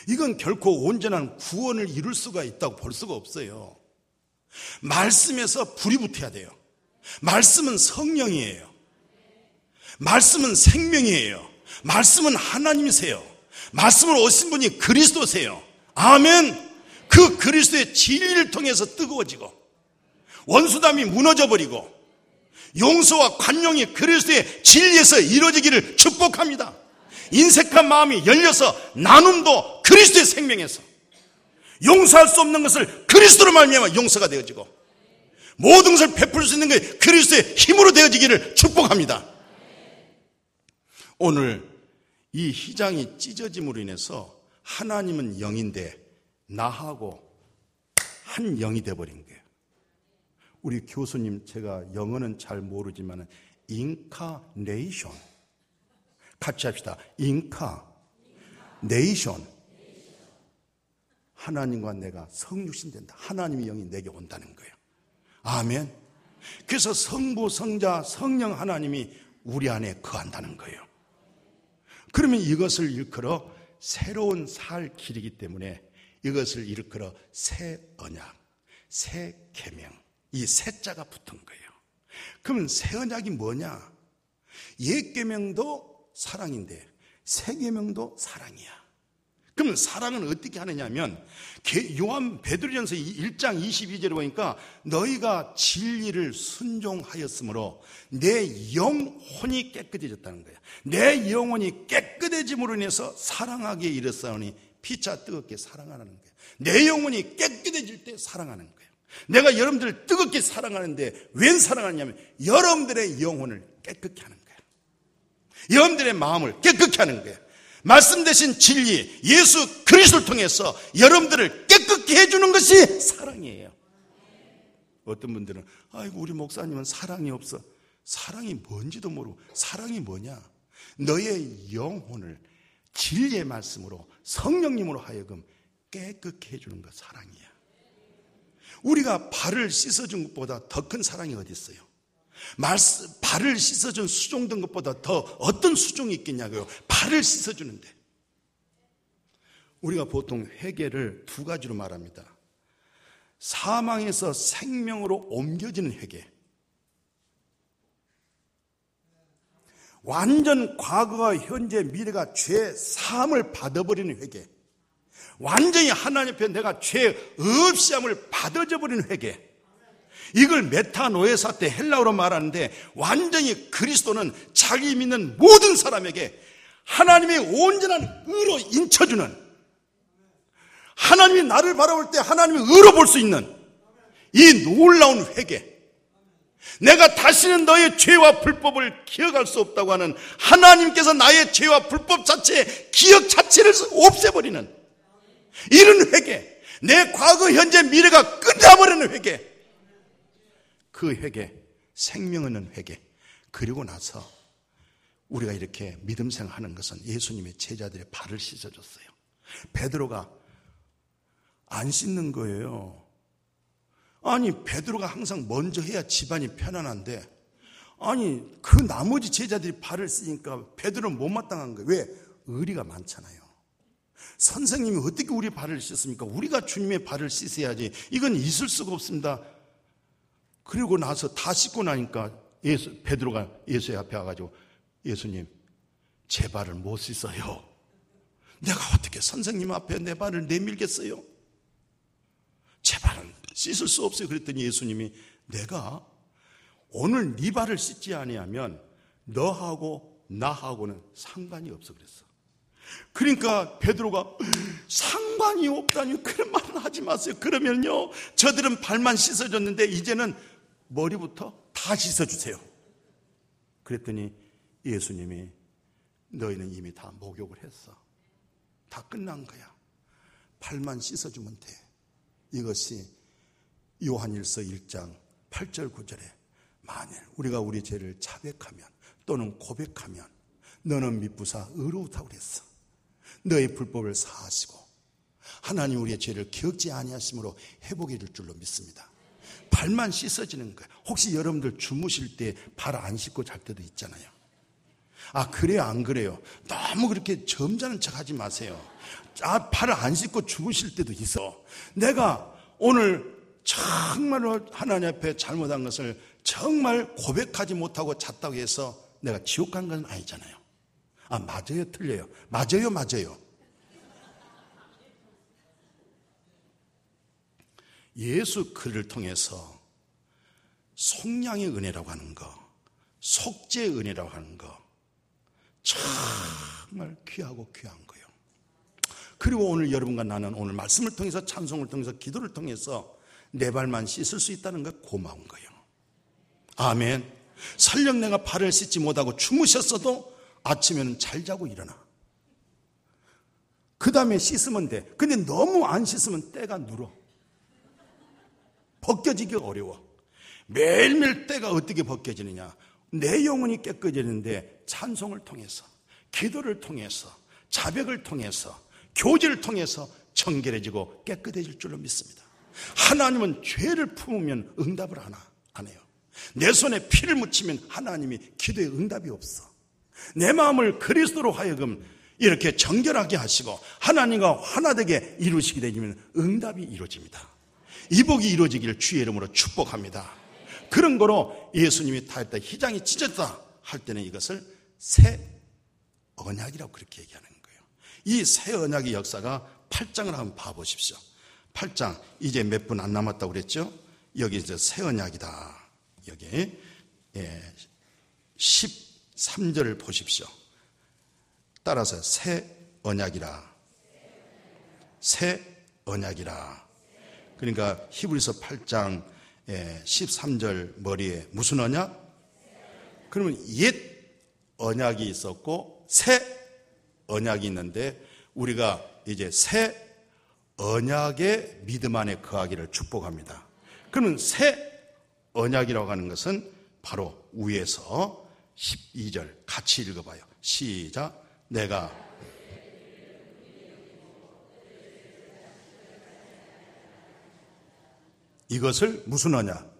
이건 결코 온전한 구원을 이룰 수가 있다고 볼 수가 없어요. 말씀에서 불이 붙어야 돼요. 말씀은 성령이에요. 말씀은 생명이에요. 말씀은 하나님이세요. 말씀을 오신 분이 그리스도세요. 아멘. 그 그리스도의 진리를 통해서 뜨거워지고 원수담이 무너져 버리고 용서와 관용이 그리스도의 진리에서 이루어지기를 축복합니다. 인색한 마음이 열려서 나눔도 그리스도의 생명에서 용서할 수 없는 것을 그리스도로 말미암아 용서가 되어지고 모든 것을 베풀 수 있는 게 그리스도의 힘으로 되어지기를 축복합니다. 오늘 이 희장이 찢어짐으로 인해서 하나님은 영인데 나하고 한 영이 되어버린. 우리 교수님 제가 영어는 잘 모르지만 인카네이션 같이 합시다. 인카 네이션 하나님과 내가 성육신 된다. 하나님의 영이 내게 온다는 거예요. 아멘. 그래서 성부, 성자, 성령 하나님이 우리 안에 거한다는 거예요. 그러면 이것을 일컬어 새로운 살 길이기 때문에 이것을 일컬어 새 언약, 새 계명, 이 새자가 붙은 거예요. 그러면 새 언약이 뭐냐? 옛 계명도 사랑인데 새 계명도 사랑이야. 그러면 사랑은 어떻게 하느냐면 요한 베드로전서 1장 22절에 보니까 너희가 진리를 순종하였으므로 내 영혼이 깨끗해졌다는 거야. 내 영혼이 깨끗해짐으로 인해서 사랑하기에 이르사오니 피차 뜨겁게 사랑하는 거야. 내 영혼이 깨끗해질 때 사랑하는 거야. 내가 여러분들을 뜨겁게 사랑하는데 웬 사랑하냐면 여러분들의 영혼을 깨끗게 하는 거야. 여러분들의 마음을 깨끗게 하는 거야. 말씀 대신 진리, 예수 그리스도를 통해서 여러분들을 깨끗게 해주는 것이 사랑이에요. 어떤 분들은, 아이고, 우리 목사님은 사랑이 없어. 사랑이 뭔지도 모르고, 사랑이 뭐냐? 너의 영혼을 진리의 말씀으로 성령님으로 하여금 깨끗게 해주는 것 사랑이야. 우리가 발을 씻어준 것보다 더 큰 사랑이 어디 있어요? 말씀, 발을 씻어준 수종 된 것보다 더 어떤 수종이 있겠냐고요. 발을 씻어주는데. 우리가 보통 회개를 두 가지로 말합니다. 사망에서 생명으로 옮겨지는 회개. 완전 과거와 현재, 미래가 죄 사함을 받아버리는 회개. 완전히 하나님 앞에 내가 죄 없이 함을 받아져 버리는 회개. 이걸 메타노에사 때 헬라어로 말하는데 완전히 그리스도는 자기 믿는 모든 사람에게 하나님의 온전한 의로 인쳐주는 하나님이 나를 바라볼 때 하나님의 의로 볼 수 있는 이 놀라운 회개. 내가 다시는 너의 죄와 불법을 기억할 수 없다고 하는 하나님께서 나의 죄와 불법 자체, 기억 자체를 없애버리는 이런 회개. 내 과거, 현재, 미래가 끝나버리는 회개. 그 회개, 생명 있는 회개. 그리고 나서 우리가 이렇게 믿음 생하는 것은 예수님의 제자들의 발을 씻어줬어요. 베드로가 안 씻는 거예요. 아니, 베드로가 항상 먼저 해야 집안이 편안한데, 아니, 그 나머지 제자들이 발을 쓰니까 베드로는 못마땅한 거예요. 왜? 의리가 많잖아요. 선생님이 어떻게 우리 발을 씻습니까? 우리가 주님의 발을 씻어야지. 이건 있을 수가 없습니다. 그리고 나서 다 씻고 나니까 예수, 베드로가 예수의 앞에 와가지고 예수님, 제 발을 못 씻어요. 내가 어떻게 선생님 앞에 내 발을 내밀겠어요? 제 발은 씻을 수 없어요. 그랬더니 예수님이 내가 오늘 네 발을 씻지 아니하면 너하고 나하고는 상관이 없어 그랬어. 그러니까 베드로가 상관이 없다니 그런 말은 하지 마세요. 그러면요 저들은 발만 씻어줬는데 이제는 머리부터 다 씻어주세요. 그랬더니 예수님이 너희는 이미 다 목욕을 했어. 다 끝난 거야. 발만 씻어주면 돼. 이것이 요한일서 1장 8절 9절에 만일 우리가 우리 죄를 자백하면 또는 고백하면 너는 미부사 의로우다고 그랬어. 너의 불법을 사하시고 하나님 우리의 죄를 기억지 아니하심으로 회복해 줄 줄로 믿습니다. 발만 씻어지는 거예요. 혹시 여러분들 주무실 때 발 안 씻고 잘 때도 있잖아요. 아, 그래요? 안 그래요? 너무 그렇게 점잖은 척 하지 마세요. 아, 발을 안 씻고 주무실 때도 있어. 내가 오늘 정말로 하나님 앞에 잘못한 것을 정말 고백하지 못하고 잤다고 해서 내가 지옥 간 건 아니잖아요. 아, 맞아요? 틀려요? 맞아요? 맞아요? 예수 그를 통해서 속량의 은혜라고 하는 거, 속죄의 은혜라고 하는 거, 정말 귀하고 귀한 거예요. 그리고 오늘 여러분과 나는 오늘 말씀을 통해서 찬송을 통해서 기도를 통해서 내 발만 씻을 수 있다는 거 고마운 거예요. 아멘. 설령 내가 발을 씻지 못하고 주무셨어도 아침에는 잘 자고 일어나. 그 다음에 씻으면 돼. 근데 너무 안 씻으면 때가 눌어. 벗겨지기 어려워. 매일매일 때가 어떻게 벗겨지느냐. 내 영혼이 깨끗해지는데 찬송을 통해서, 기도를 통해서, 자백을 통해서, 교제를 통해서 청결해지고 깨끗해질 줄로 믿습니다. 하나님은 죄를 품으면 응답을 하나, 안 해요. 내 손에 피를 묻히면 하나님이 기도에 응답이 없어. 내 마음을 그리스도로 하여금 이렇게 정결하게 하시고 하나님과 하나되게 이루시게 되면 응답이 이루어집니다. 이복이 이루어지기를 주의 이름으로 축복합니다. 그런 거로 예수님이 타했다 희장이 찢었다 할 때는 이것을 새 언약이라고 그렇게 얘기하는 거예요. 이 새 언약의 역사가 8장을 한번 봐보십시오. 8장 이제 몇 분 안 남았다고 그랬죠? 여기 이제 새 언약이다. 여기 예, 13절을 보십시오. 따라서 새 언약이라. 새 언약이라. 그러니까 히브리서 8장 13절 머리에 무슨 언약? 그러면 옛 언약이 있었고 새 언약이 있는데 우리가 이제 새 언약의 믿음 안에 거하기를 축복합니다. 그러면 새 언약이라고 하는 것은 바로 위에서 12절 같이 읽어봐요. 시작. 내가 이것을 무슨 언약?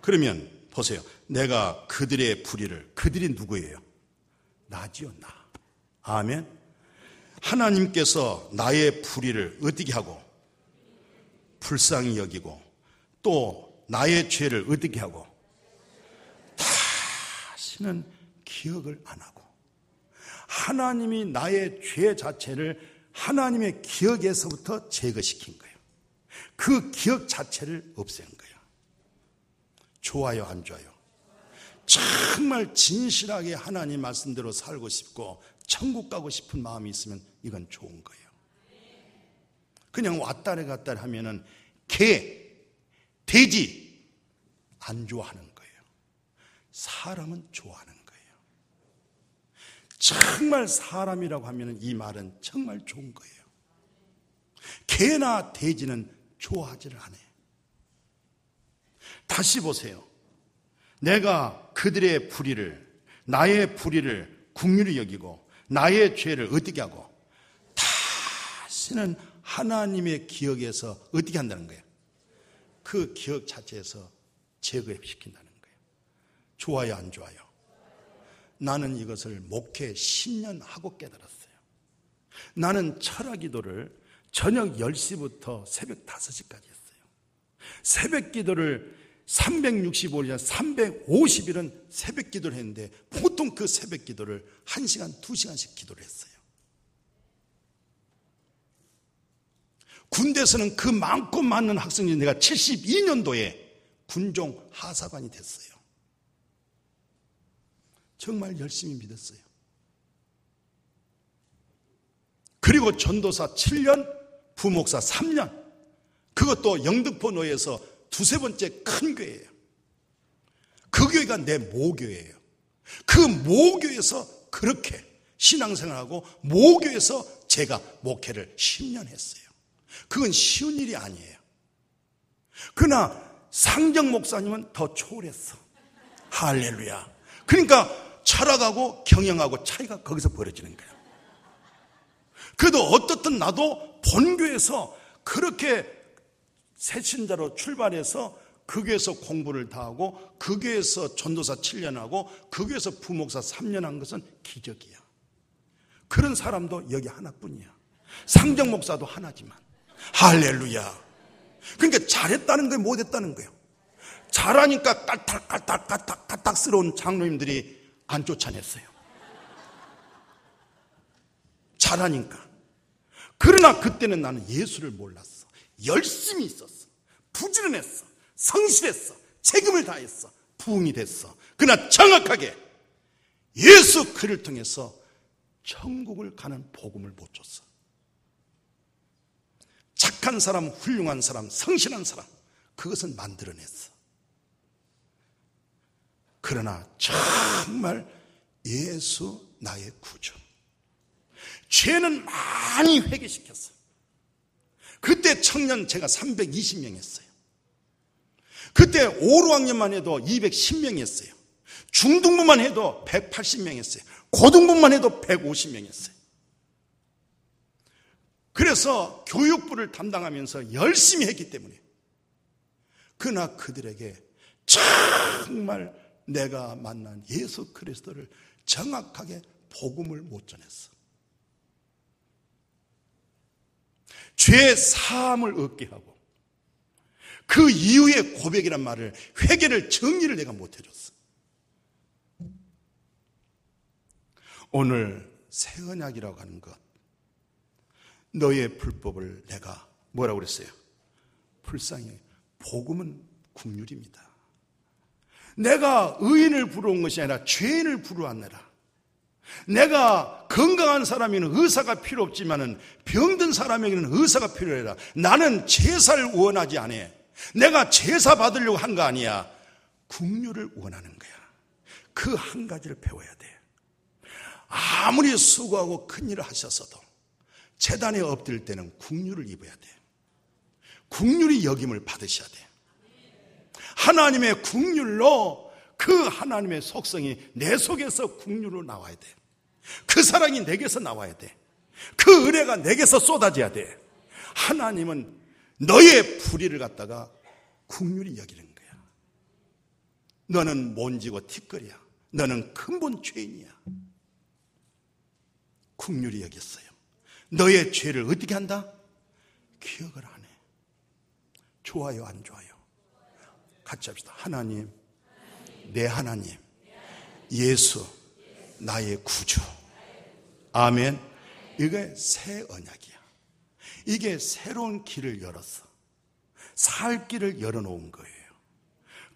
그러면 보세요. 내가 그들의 불의를, 그들이 누구예요? 나지요, 나. 아멘. 하나님께서 나의 불의를 어떻게 하고, 불쌍히 여기고, 또 나의 죄를 어떻게 하고, 다시는 기억을 안 하고, 하나님이 나의 죄 자체를 하나님의 기억에서부터 제거시킨 거예요. 그 기억 자체를 없앤 거예요. 좋아요, 안 좋아요? 정말 진실하게 하나님 말씀대로 살고 싶고 천국 가고 싶은 마음이 있으면 이건 좋은 거예요. 그냥 왔다리 갔다리 하면은 개, 돼지 안 좋아하는 거예요. 사람은 좋아하는 거예요. 정말 사람이라고 하면 이 말은 정말 좋은 거예요. 개나 돼지는 좋아하지를 않아요. 다시 보세요. 내가 그들의 불의를, 나의 불의를 국률이 여기고, 나의 죄를 어떻게 하고, 다시는 하나님의 기억에서 어떻게 한다는 거예요? 그 기억 자체에서 제거시킨다는. 좋아요, 안 좋아요? 나는 이것을 목회 10년 하고 깨달았어요. 나는 철학 기도를 저녁 10시부터 새벽 5시까지 했어요. 새벽 기도를 365일, 350일은 새벽 기도를 했는데 보통 그 새벽 기도를 1시간, 2시간씩 기도를 했어요. 군대에서는 그 많고 많은 학생들이 내가 72년도에 군종 하사관이 됐어요. 정말 열심히 믿었어요. 그리고 전도사 7년, 부목사 3년, 그것도 영등포노에서 두세 번째 큰 교회예요. 그 교회가 내 모교예요. 그 모교에서 그렇게 신앙생활하고 모교에서 제가 목회를 10년 했어요. 그건 쉬운 일이 아니에요. 그러나 상정 목사님은 더 초월했어. 할렐루야. 그러니까 철학하고 경영하고 차이가 거기서 벌어지는 거예요. 그래도 어떻든 나도 본교에서 그렇게 새신자로 출발해서 그 교회에서 공부를 다 하고 그 교회에서 전도사 7년 하고 그 교회에서 부목사 3년 한 것은 기적이야. 그런 사람도 여기 하나뿐이야. 상정 목사도 하나지만. 할렐루야. 그러니까 잘했다는 거예요, 못했다는 거예요. 잘하니까 깔딱스러운 장로님들이 안 쫓아냈어요. 잘하니까. 그러나 그때는 나는 예수를 몰랐어. 열심히 있었어. 부지런했어. 성실했어. 책임을 다했어. 부흥이 됐어. 그러나 정확하게 예수 그를 통해서 천국을 가는 복음을 못 줬어. 착한 사람, 훌륭한 사람, 성실한 사람, 그것은 만들어냈어. 그러나 정말 예수 나의 구주. 죄는 많이 회개시켰어. 그때 청년 제가 320명 했어요. 그때 5, 6학년만 해도 210명 했어요. 중등부만 해도 180명 했어요. 고등부만 해도 150명 했어요. 그래서 교육부를 담당하면서 열심히 했기 때문에 그러나 그들에게 정말 내가 만난 예수 그리스도를 정확하게 복음을 못 전했어. 죄 사함을 얻게 하고 그 이후의 고백이란 말을 회개를 정리를 내가 못 해줬어. 오늘 새 언약이라고 하는 것 너의 불법을 내가 뭐라고 그랬어요? 불쌍히 복음은 국률입니다. 내가 의인을 부러운 것이 아니라 죄인을 부러웠느라 내가 건강한 사람에는 의사가 필요 없지만은 병든 사람에게는 의사가 필요해라. 나는 제사를 원하지 않아. 내가 제사 받으려고 한 거 아니야. 국류를 원하는 거야. 그 한 가지를 배워야 돼. 아무리 수고하고 큰 일을 하셨어도 재단에 엎드릴 때는 국류를 입어야 돼. 국률이 여김을 받으셔야 돼. 하나님의 국률로 그 하나님의 속성이 내 속에서 국류로 나와야 돼. 그 사랑이 내게서 나와야 돼. 그 은혜가 내게서 쏟아져야 돼. 하나님은 너의 불의를 갖다가 국률이 여기는 거야. 너는 먼지고 티끌이야. 너는 근본 죄인이야. 국률이 여겼어요. 너의 죄를 어떻게 한다? 기억을 안 해. 좋아요, 안 좋아요? 같이 합시다. 하나님, 내 하나님, 예수, 나의 구주. 아멘. 이게 새 언약이야. 이게 새로운 길을 열었어. 살 길을 열어놓은 거예요.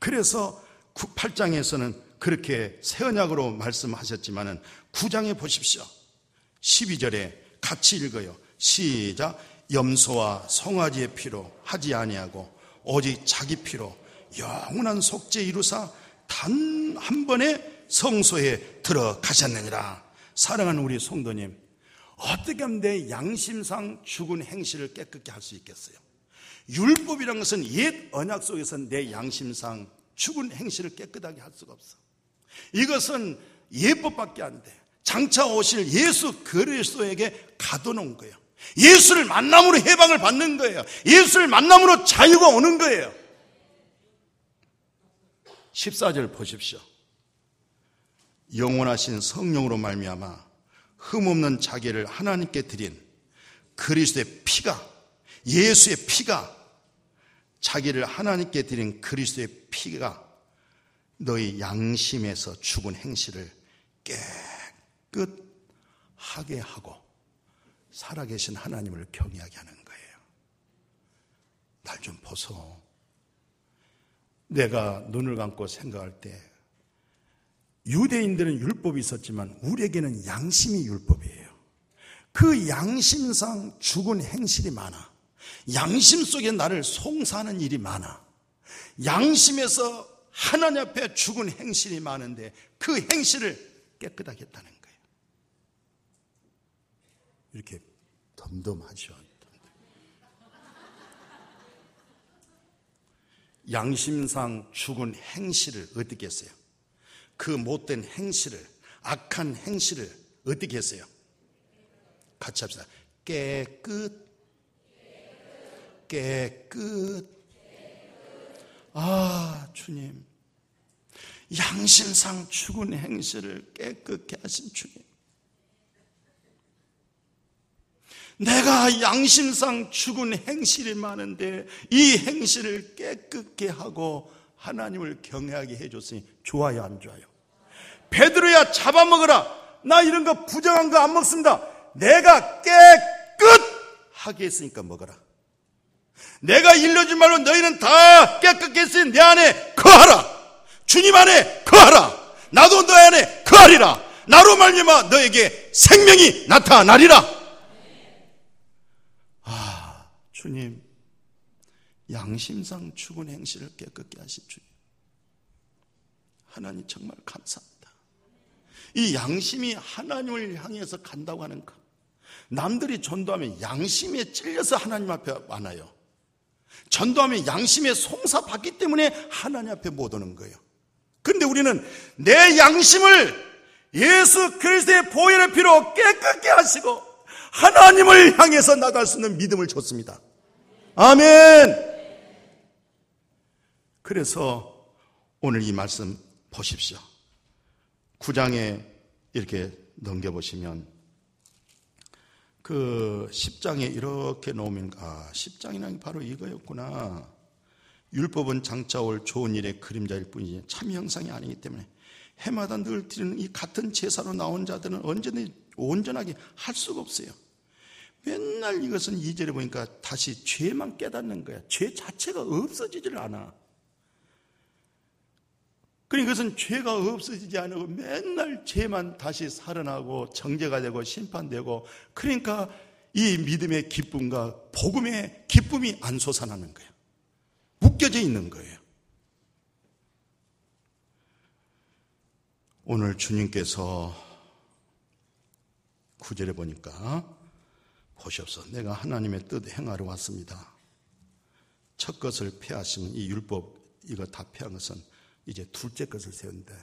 그래서 8장에서는 그렇게 새 언약으로 말씀하셨지만은 9장에 보십시오. 12절에 같이 읽어요. 시작. 염소와 송아지의 피로 하지 아니하고 오직 자기 피로 영원한 속죄 이루사 단 한 번에 성소에 들어가셨느니라. 사랑하는 우리 성도님, 어떻게 하면 내 양심상 죽은 행실을 깨끗게 할 수 있겠어요? 율법이란 것은 옛 언약 속에서 내 양심상 죽은 행실을 깨끗하게 할 수가 없어. 이것은 예법밖에 안 돼. 장차 오실 예수 그리스도에게 가둬놓은 거예요. 예수를 만남으로 해방을 받는 거예요. 예수를 만남으로 자유가 오는 거예요. 14절 보십시오. 영원하신 성령으로 말미암아 흠없는 자기를 하나님께 드린 그리스도의 피가 예수의 피가 자기를 하나님께 드린 그리스도의 피가 너희 양심에서 죽은 행실을 깨끗하게 하고 살아계신 하나님을 경외하게 하는 거예요. 날 좀 보소. 내가 눈을 감고 생각할 때 유대인들은 율법이 있었지만 우리에게는 양심이 율법이에요. 그 양심상 죽은 행실이 많아. 양심 속에 나를 송사하는 일이 많아. 양심에서 하나님 앞에 죽은 행실이 많은데 그 행실을 깨끗하게 했다는 거예요. 이렇게 덤덤하죠. 양심상 죽은 행실을 어떻게 했어요? 그 못된 행실을, 악한 행실을 어떻게 했어요? 같이 합시다. 깨끗, 깨끗. 아, 주님. 양심상 죽은 행실을 깨끗게 하신 주님. 내가 양심상 죽은 행실이 많은데 이 행실을 깨끗게 하고 하나님을 경외하게 해줬으니 좋아요, 안 좋아요? 베드로야 잡아먹어라. 나 이런 거 부정한 거 안 먹습니다. 내가 깨끗하게 했으니까 먹어라. 내가 일러준 말로 너희는 다 깨끗게 했으니 내 안에 거하라. 주님 안에 거하라. 나도 너희 안에 거하리라. 나로 말미암아 너에게 생명이 나타나리라. 아, 주님. 양심상 죽은 행실을 깨끗게 하신 주님. 하나님 정말 감사합니다. 이 양심이 하나님을 향해서 간다고 하는 것. 남들이 전도하면 양심에 찔려서 하나님 앞에 와나요. 전도하면 양심에 송사받기 때문에 하나님 앞에 못 오는 거예요. 그런데 우리는 내 양심을 예수 그리스도의 보혈의 피로 깨끗게 하시고 하나님을 향해서 나갈 수 있는 믿음을 줬습니다. 아멘. 그래서 오늘 이 말씀 보십시오. 9장에 이렇게 넘겨보시면 그 10장에 이렇게 놓으면 아 10장이라는 바로 이거였구나. 율법은 장차 올 좋은 일의 그림자일 뿐이지 참 형상이 아니기 때문에 해마다 늘 드리는 이 같은 제사로 나온 자들은 언제든 온전하게 할 수가 없어요. 맨날 이것은 이절에 보니까 다시 죄만 깨닫는 거야. 죄 자체가 없어지질 않아. 그러니까 이것은 죄가 없어지지 않고 맨날 죄만 다시 살아나고 정죄가 되고 심판되고 그러니까 이 믿음의 기쁨과 복음의 기쁨이 안 솟아나는 거예요. 묶여져 있는 거예요. 오늘 주님께서 구절에 보니까 보시옵소. 내가 하나님의 뜻 행하러 왔습니다. 첫 것을 폐하시면 이 율법 이거 다 폐한 것은 이제 둘째 것을 세운데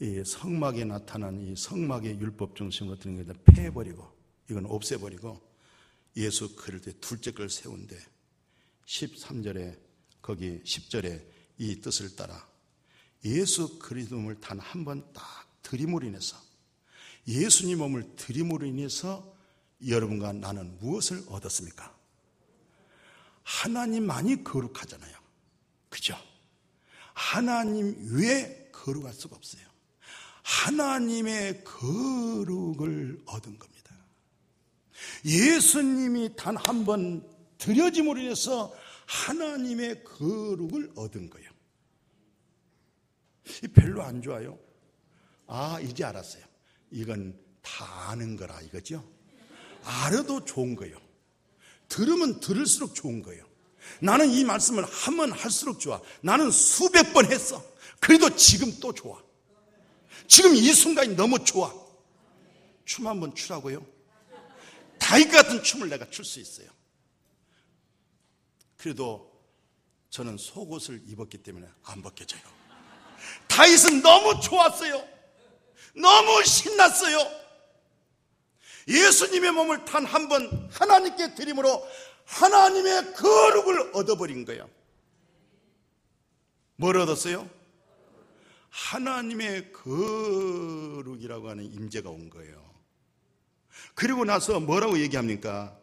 이 성막에 나타난 이 성막의 율법 중심 같은 것을 폐해버리고 이건 없애버리고 예수 그릴 둘째 걸 세운데 13절에 거기 10절에 이 뜻을 따라 예수 그리스도 몸을 단한 번딱 들임으로 인해서 예수님 몸을 들임으로 인해서 여러분과 나는 무엇을 얻었습니까? 하나님만이 거룩하잖아요. 그죠? 하나님 외에 거룩할 수가 없어요. 하나님의 거룩을 얻은 겁니다. 예수님이 단 한 번 드려짐으로 인해서 하나님의 거룩을 얻은 거예요. 별로 안 좋아요. 아, 이제 알았어요. 이건 다 아는 거라 이거죠. 알아도 좋은 거예요. 들으면 들을수록 좋은 거예요. 나는 이 말씀을 하면 할수록 좋아. 나는 수백 번 했어. 그래도 지금 또 좋아. 지금 이 순간이 너무 좋아. 춤 한번 추라고요? 다윗 같은 춤을 내가 출 수 있어요. 그래도 저는 속옷을 입었기 때문에 안 벗겨져요. 다윗은 너무 좋았어요. 너무 신났어요. 예수님의 몸을 단 한 번 하나님께 드림으로 하나님의 거룩을 얻어버린 거예요. 뭘 얻었어요? 하나님의 거룩이라고 하는 임재가 온 거예요. 그리고 나서 뭐라고 얘기합니까?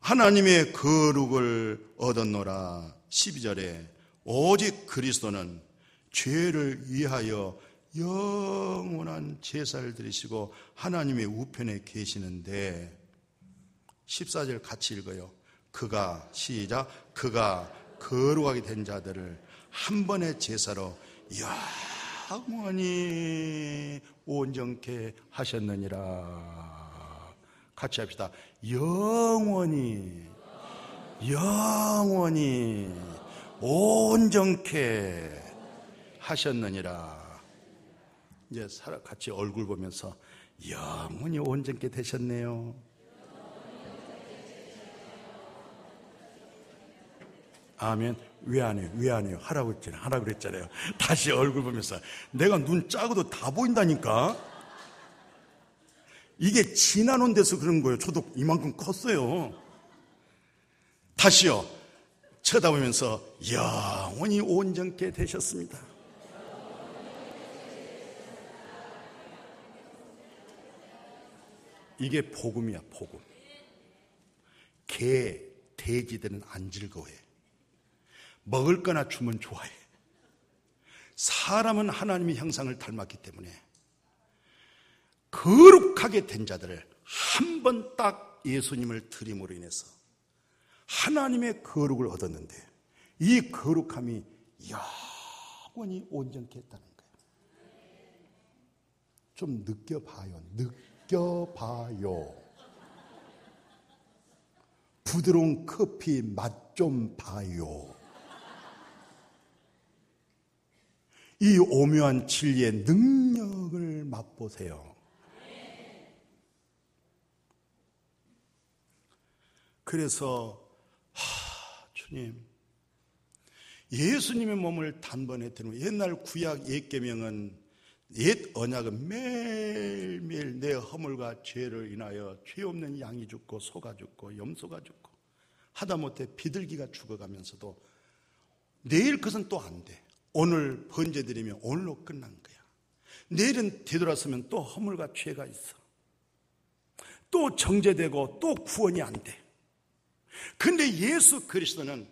하나님의 거룩을 얻었노라. 12절에 오직 그리스도는 죄를 위하여 영원한 제사를 드리시고 하나님의 우편에 계시는데 14절 같이 읽어요. 그가 시작 그가 거룩하게 된 자들을 한 번의 제사로 영원히 온전케 하셨느니라. 같이 합시다. 영원히 영원히 온전케 하셨느니라. 이제 같이 얼굴 보면서 영원히 온전케 되셨네요. 아멘. 왜 안 해요? 왜 안 해요? 하라고 했잖아요. 하라고 그랬잖아요. 다시 얼굴 보면서 내가 눈 작아도 다 보인다니까. 이게 지나온 데서 그런 거예요. 저도 이만큼 컸어요. 다시요. 쳐다보면서 영원히 온전케 되셨습니다. 이게 복음이야, 복음. 개, 돼지들은 안 즐거워해. 먹을 거나 주면 좋아해. 사람은 하나님의 형상을 닮았기 때문에 거룩하게 된 자들을 한 번 딱 예수님을 드림으로 인해서 하나님의 거룩을 얻었는데 이 거룩함이 영원히 온전케 했다는 거예요. 좀 느껴봐요. 느 껴봐요. 부드러운 커피 맛 좀 봐요. 이 오묘한 진리의 능력을 맛보세요. 그래서 하, 주님 예수님의 몸을 단번에 드는 옛날 구약 옛계명은 옛 언약은 매일매일 내 허물과 죄를 인하여 죄 없는 양이 죽고 소가 죽고 염소가 죽고 하다못해 비둘기가 죽어가면서도 내일 그것은 또 안 돼. 오늘 번제 드리면 오늘로 끝난 거야. 내일은 되돌아서면 또 허물과 죄가 있어. 또 정제되고 또 구원이 안 돼. 근데 예수 그리스도는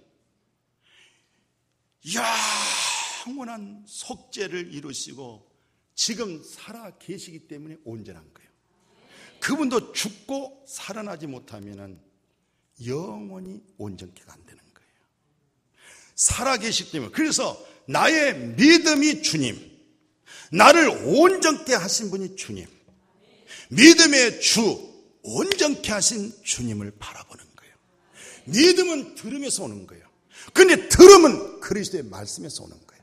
영원한 속죄를 이루시고 지금 살아 계시기 때문에 온전한 거예요. 그분도 죽고 살아나지 못하면 영원히 온전케가 안 되는 거예요. 살아 계시기 때문에. 그래서 나의 믿음이 주님, 나를 온전케 하신 분이 주님, 믿음의 주, 온전케 하신 주님을 바라보는 거예요. 믿음은 들음에서 오는 거예요. 근데 들음은 그리스도의 말씀에서 오는 거예요.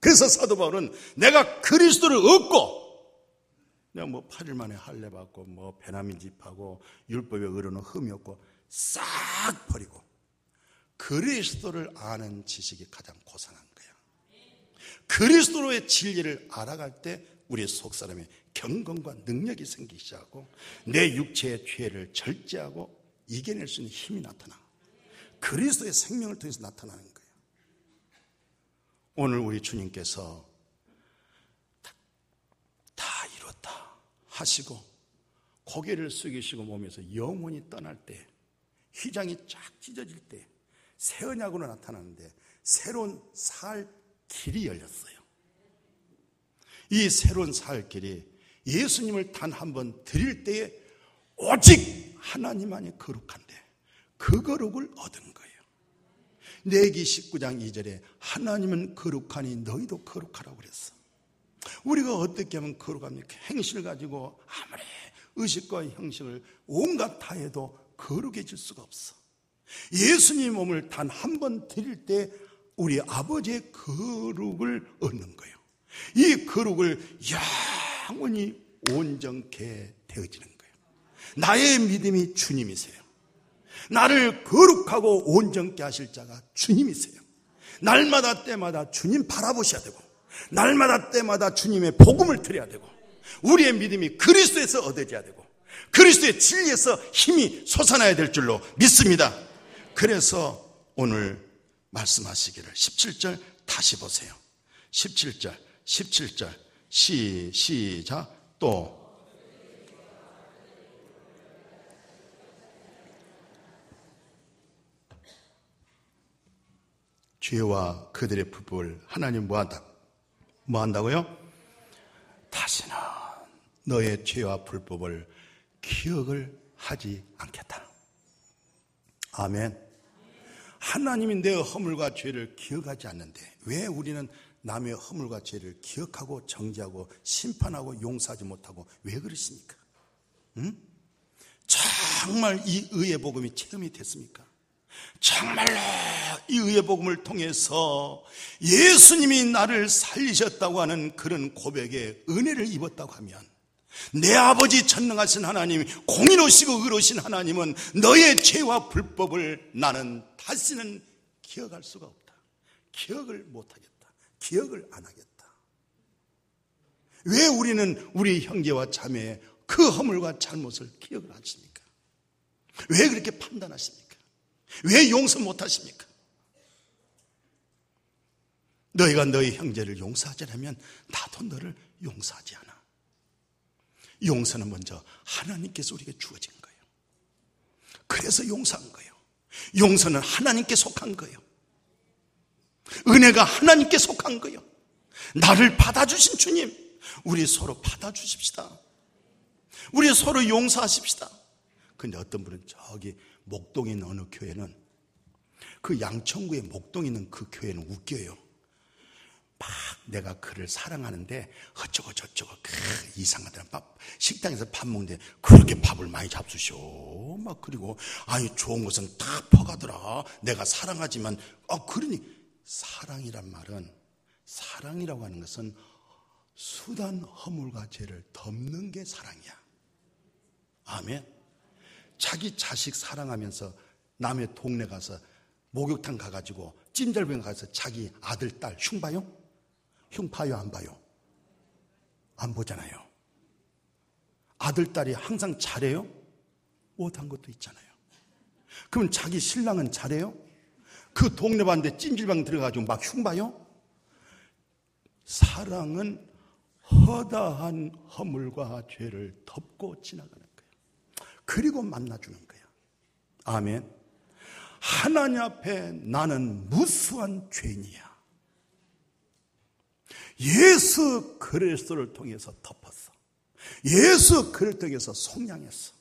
그래서 사도 바울은 내가 그리스도를 얻고 내가 뭐 8일 만에 할례 받고 뭐 베나민 집하고 율법의 의로는 흠이 없고 싹 버리고 그리스도를 아는 지식이 가장 고상한 거야. 그리스도로의 진리를 알아갈 때 우리 속 사람의 경건과 능력이 생기기 시작하고 내 육체의 죄를 절제하고 이겨낼 수 있는 힘이 나타나. 그리스도의 생명을 통해서 나타나는 거예요. 오늘 우리 주님께서 다, 다 이뤘다 하시고 고개를 숙이시고 몸에서 영원히 떠날 때 휘장이 쫙 찢어질 때 새 언약으로 나타나는데 새로운 살 길이 열렸어요. 이 새로운 살 길이 예수님을 단 한 번 드릴 때에 오직 하나님만이 거룩한데 그 거룩을 얻은 거예요. 내기 19장 2절에 하나님은 거룩하니 너희도 거룩하라고 그랬어. 우리가 어떻게 하면 거룩합니까? 행실을 가지고 아무리 의식과 형식을 온갖 다 해도 거룩해질 수가 없어. 예수님 몸을 단 한 번 드릴 때 우리 아버지의 거룩을 얻는 거예요. 이 거룩을 영원히 온전케 되어지는 거예요. 나의 믿음이 주님이세요. 나를 거룩하고 온전케 하실 자가 주님이세요. 날마다 때마다 주님 바라보셔야 되고, 날마다 때마다 주님의 복음을 드려야 되고, 우리의 믿음이 그리스도에서 얻어져야 되고, 그리스도의 진리에서 힘이 솟아나야 될 줄로 믿습니다. 그래서 오늘 말씀하시기를 17절 다시 보세요. 17절, 17절, 시, 시작, 또. 죄와 그들의 불법을 하나님 뭐 한다? 뭐 한다고요? 다시는 너의 죄와 불법을 기억을 하지 않겠다. 아멘. 하나님이 내 허물과 죄를 기억하지 않는데 왜 우리는 남의 허물과 죄를 기억하고 정지하고 심판하고 용서하지 못하고 왜 그러십니까? 응? 정말 이 의의 복음이 체험이 됐습니까? 정말로 이 의의 복음을 통해서 예수님이 나를 살리셨다고 하는 그런 고백에 은혜를 입었다고 하면 내 아버지 전능하신 하나님, 공의로시고 의로신 하나님은 너의 죄와 불법을 나는 다시는 기억할 수가 없다. 기억을 못하겠다. 기억을 안 하겠다. 왜 우리는 우리 형제와 자매의 그 허물과 잘못을 기억을 하십니까? 왜 그렇게 판단하십니까? 왜 용서 못하십니까? 너희가 너희 형제를 용서하지 않으면 나도 너를 용서하지 않아. 용서는 먼저 하나님께서 우리에게 주어진 거예요. 그래서 용서한 거예요. 용서는 하나님께 속한 거예요. 은혜가 하나님께 속한 거예요. 나를 받아주신 주님, 우리 서로 받아주십시다. 우리 서로 용서하십시다. 근데 어떤 분은 저기 목동에 있는 어느 교회는 그 양천구에 목동에 있는 그 교회는 웃겨요. 막 내가 그를 사랑하는데 어쩌고 저쩌고 그 이상하더라. 밥 식당에서 밥 먹는데 그렇게 밥을 많이 잡수셔. 막 그리고 아니 좋은 것은 다 퍼가더라. 내가 사랑하지만 아 그러니 사랑이란 말은 사랑이라고 하는 것은 수단 허물과 죄를 덮는 게 사랑이야. 아멘. 자기 자식 사랑하면서 남의 동네 가서 목욕탕 가가지고 찜질방 가서 자기 아들 딸 흉봐요? 흉 봐요, 안 봐요? 안 보잖아요. 아들, 딸이 항상 잘해요? 못한 것도 있잖아요. 그럼 자기 신랑은 잘해요? 그 동네 반대 찜질방 들어가지고 막 흉봐요? 사랑은 허다한 허물과 죄를 덮고 지나가는. 그리고 만나주는 거예요. 아멘. 하나님 앞에 나는 무수한 죄인이야. 예수 그리스도를 통해서 덮었어. 예수 그를 통해서 속량했어.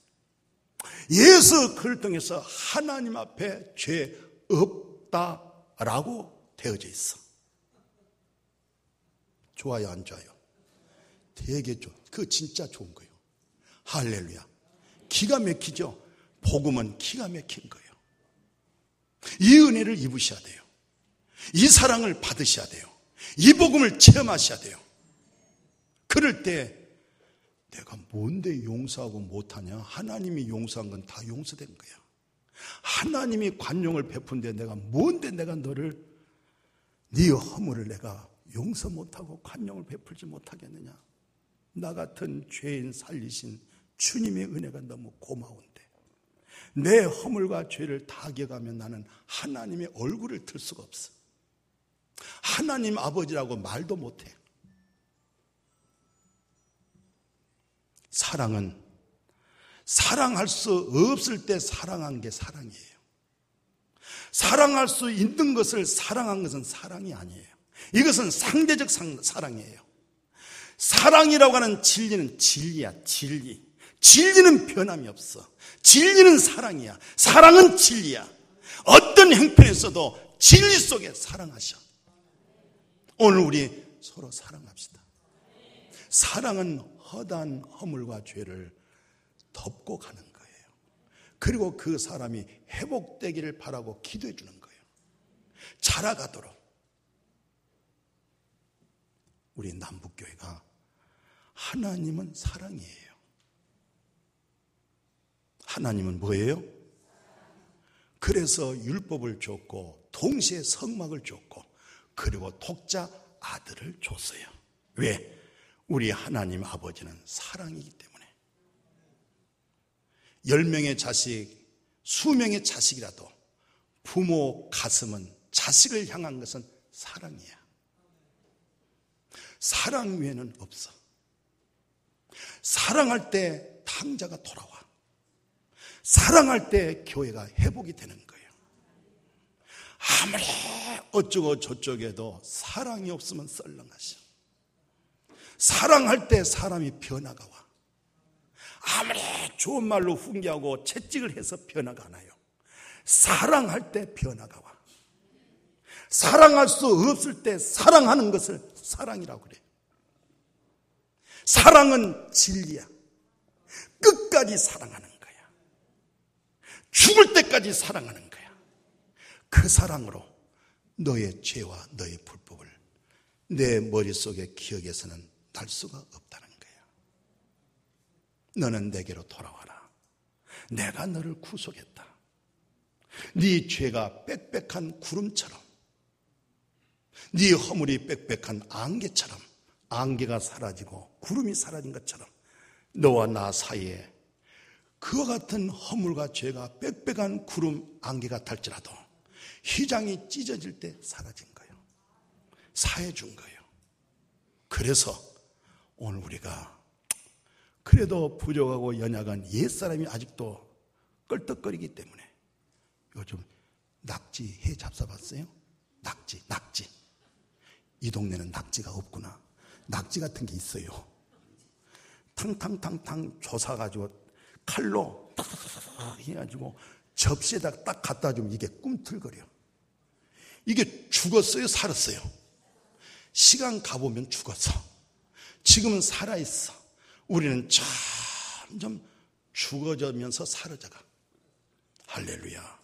예수 그를 통해서 하나님 앞에 죄 없다라고 되어져 있어. 좋아요, 안 좋아요? 되게 좋아. 그 진짜 좋은 거예요. 할렐루야. 기가 막히죠? 복음은 기가 막힌 거예요. 이 은혜를 입으셔야 돼요. 이 사랑을 받으셔야 돼요. 이 복음을 체험하셔야 돼요. 그럴 때 내가 뭔데 용서하고 못하냐? 하나님이 용서한 건 다 용서된 거야. 하나님이 관용을 베푼데 내가 뭔데 내가 너를 네 허물을 내가 용서 못하고 관용을 베풀지 못하겠느냐? 나 같은 죄인 살리신 주님의 은혜가 너무 고마운데 내 허물과 죄를 다 기억하면 나는 하나님의 얼굴을 들 수가 없어. 하나님 아버지라고 말도 못해. 사랑은 사랑할 수 없을 때 사랑한 게 사랑이에요. 사랑할 수 있는 것을 사랑한 것은 사랑이 아니에요. 이것은 상대적 사랑이에요. 사랑이라고 하는 진리는 진리야, 진리. 진리는 변함이 없어. 진리는 사랑이야. 사랑은 진리야. 어떤 형편에서도 진리 속에 사랑하셔. 오늘 우리 서로 사랑합시다. 사랑은 허단 허물과 죄를 덮고 가는 거예요. 그리고 그 사람이 회복되기를 바라고 기도해 주는 거예요. 자라가도록. 우리 남북교회가 하나님은 사랑이에요. 하나님은 뭐예요? 그래서 율법을 줬고 동시에 성막을 줬고 그리고 독자 아들을 줬어요. 왜? 우리 하나님 아버지는 사랑이기 때문에. 열 명의 자식, 수명의 자식이라도 부모 가슴은 자식을 향한 것은 사랑이야. 사랑 외에는 없어. 사랑할 때 탕자가 돌아와. 사랑할 때 교회가 회복이 되는 거예요. 아무리 어쩌고 저쩌게도 사랑이 없으면 썰렁하셔. 사랑할 때 사람이 변화가 와. 아무리 좋은 말로 훈계하고 채찍을 해서 변화가 안 와요. 사랑할 때 변화가 와. 사랑할 수 없을 때 사랑하는 것을 사랑이라고 그래. 사랑은 진리야. 끝까지 사랑하는. 죽을 때까지 사랑하는 거야. 그 사랑으로 너의 죄와 너의 불법을 내 머릿속에 기억에서는 날 수가 없다는 거야. 너는 내게로 돌아와라. 내가 너를 구속했다. 네 죄가 빽빽한 구름처럼 네 허물이 빽빽한 안개처럼 안개가 사라지고 구름이 사라진 것처럼 너와 나 사이에 그와 같은 허물과 죄가 빽빽한 구름 안개가 탈지라도 휘장이 찢어질 때 사라진 거예요. 사해 준 거예요. 그래서 오늘 우리가 그래도 부족하고 연약한 옛사람이 아직도 껄떡거리기 때문에 요즘 낙지 해 잡숴봤어요? 낙지, 낙지. 이 동네는 낙지가 없구나. 낙지 같은 게 있어요. 탕탕탕탕 조사가지고 칼로 딱 해가지고 접시에다 딱 갖다 주면 이게 꿈틀거려. 이게 죽었어요? 살았어요? 시간 가보면 죽었어. 지금은 살아있어. 우리는 점점 죽어져면서 사라져가. 할렐루야.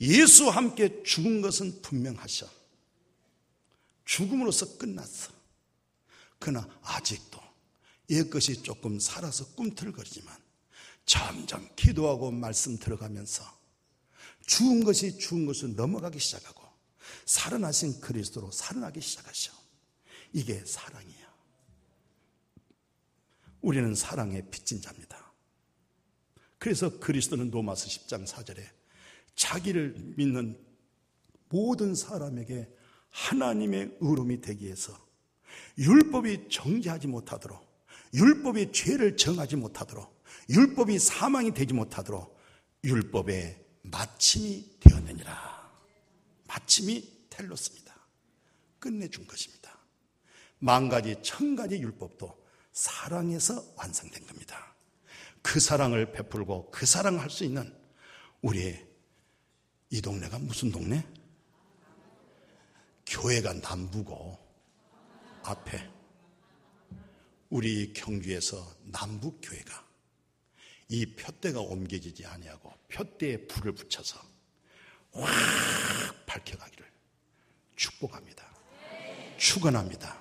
예수와 함께 죽은 것은 분명하셔. 죽음으로써 끝났어. 그러나 아직도 옛 것이 조금 살아서 꿈틀거리지만 점점 기도하고 말씀 들어가면서 죽은 것이 죽은 것을 넘어가기 시작하고 살아나신 그리스도로 살아나기 시작하셔. 이게 사랑이야. 우리는 사랑의 빚진 자입니다. 그래서 그리스도는 로마서 10장 4절에 자기를 믿는 모든 사람에게 하나님의 의로움이 되기 위해서 율법이 정죄하지 못하도록 율법이 죄를 정하지 못하도록 율법이 사망이 되지 못하도록 율법의 마침이 되었느니라. 마침이 텔로스입니다. 끝내준 것입니다. 만 가지, 천 가지 율법도 사랑에서 완성된 겁니다. 그 사랑을 베풀고 그 사랑을 할 수 있는 우리의 이 동네가 무슨 동네? 교회가 남부고 앞에 우리 경주에서 남북 교회가 이 표대가 옮겨지지 아니하고 표대에 불을 붙여서 확 밝혀가기를 축복합니다. 축원합니다.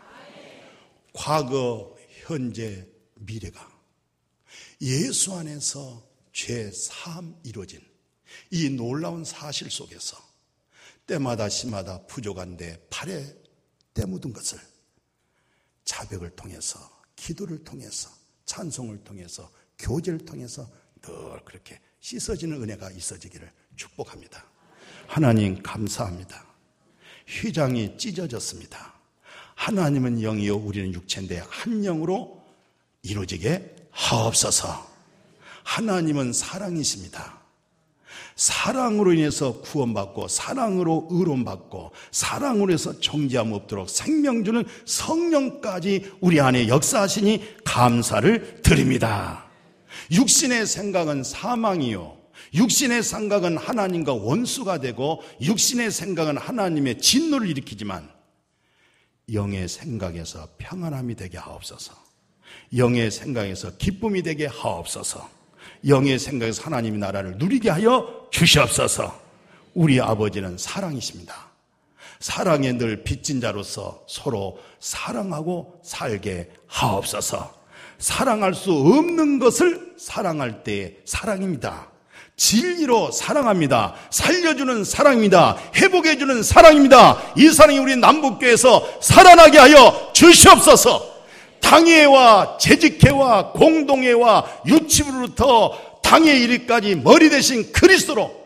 과거, 현재, 미래가 예수 안에서 죄 사함 이루어진 이 놀라운 사실 속에서 때마다 시마다 부족한데 팔에 때 묻은 것을 자백을 통해서 기도를 통해서 찬송을 통해서 교제를 통해서 늘 그렇게 씻어지는 은혜가 있어지기를 축복합니다. 하나님 감사합니다. 휘장이 찢어졌습니다. 하나님은 영이요 우리는 육체인데 한 영으로 이루어지게 하옵소서. 하나님은 사랑이십니다. 사랑으로 인해서 구원받고 사랑으로 의론받고 사랑으로 해서 정죄함 없도록 생명 주는 성령까지 우리 안에 역사하시니 감사를 드립니다. 육신의 생각은 사망이요. 육신의 생각은 하나님과 원수가 되고 육신의 생각은 하나님의 진노를 일으키지만 영의 생각에서 평안함이 되게 하옵소서. 영의 생각에서 기쁨이 되게 하옵소서. 영의 생각에서 하나님의 나라를 누리게 하여 주시옵소서. 우리 아버지는 사랑이십니다. 사랑에 늘 빚진 자로서 서로 사랑하고 살게 하옵소서. 사랑할 수 없는 것을 사랑할 때의 사랑입니다. 진리로 사랑합니다. 살려주는 사랑입니다. 회복해주는 사랑입니다. 이 사랑이 우리 남북교에서 살아나게 하여 주시옵소서. 당회와 재직회와 공동회와 유치부로부터 당회 일까지 머리 대신 그리스도로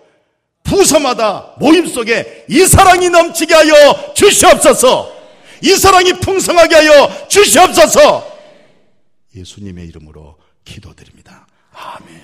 부서마다 모임 속에 이 사랑이 넘치게 하여 주시옵소서. 이 사랑이 풍성하게 하여 주시옵소서. 예수님의 이름으로 기도드립니다. 아멘.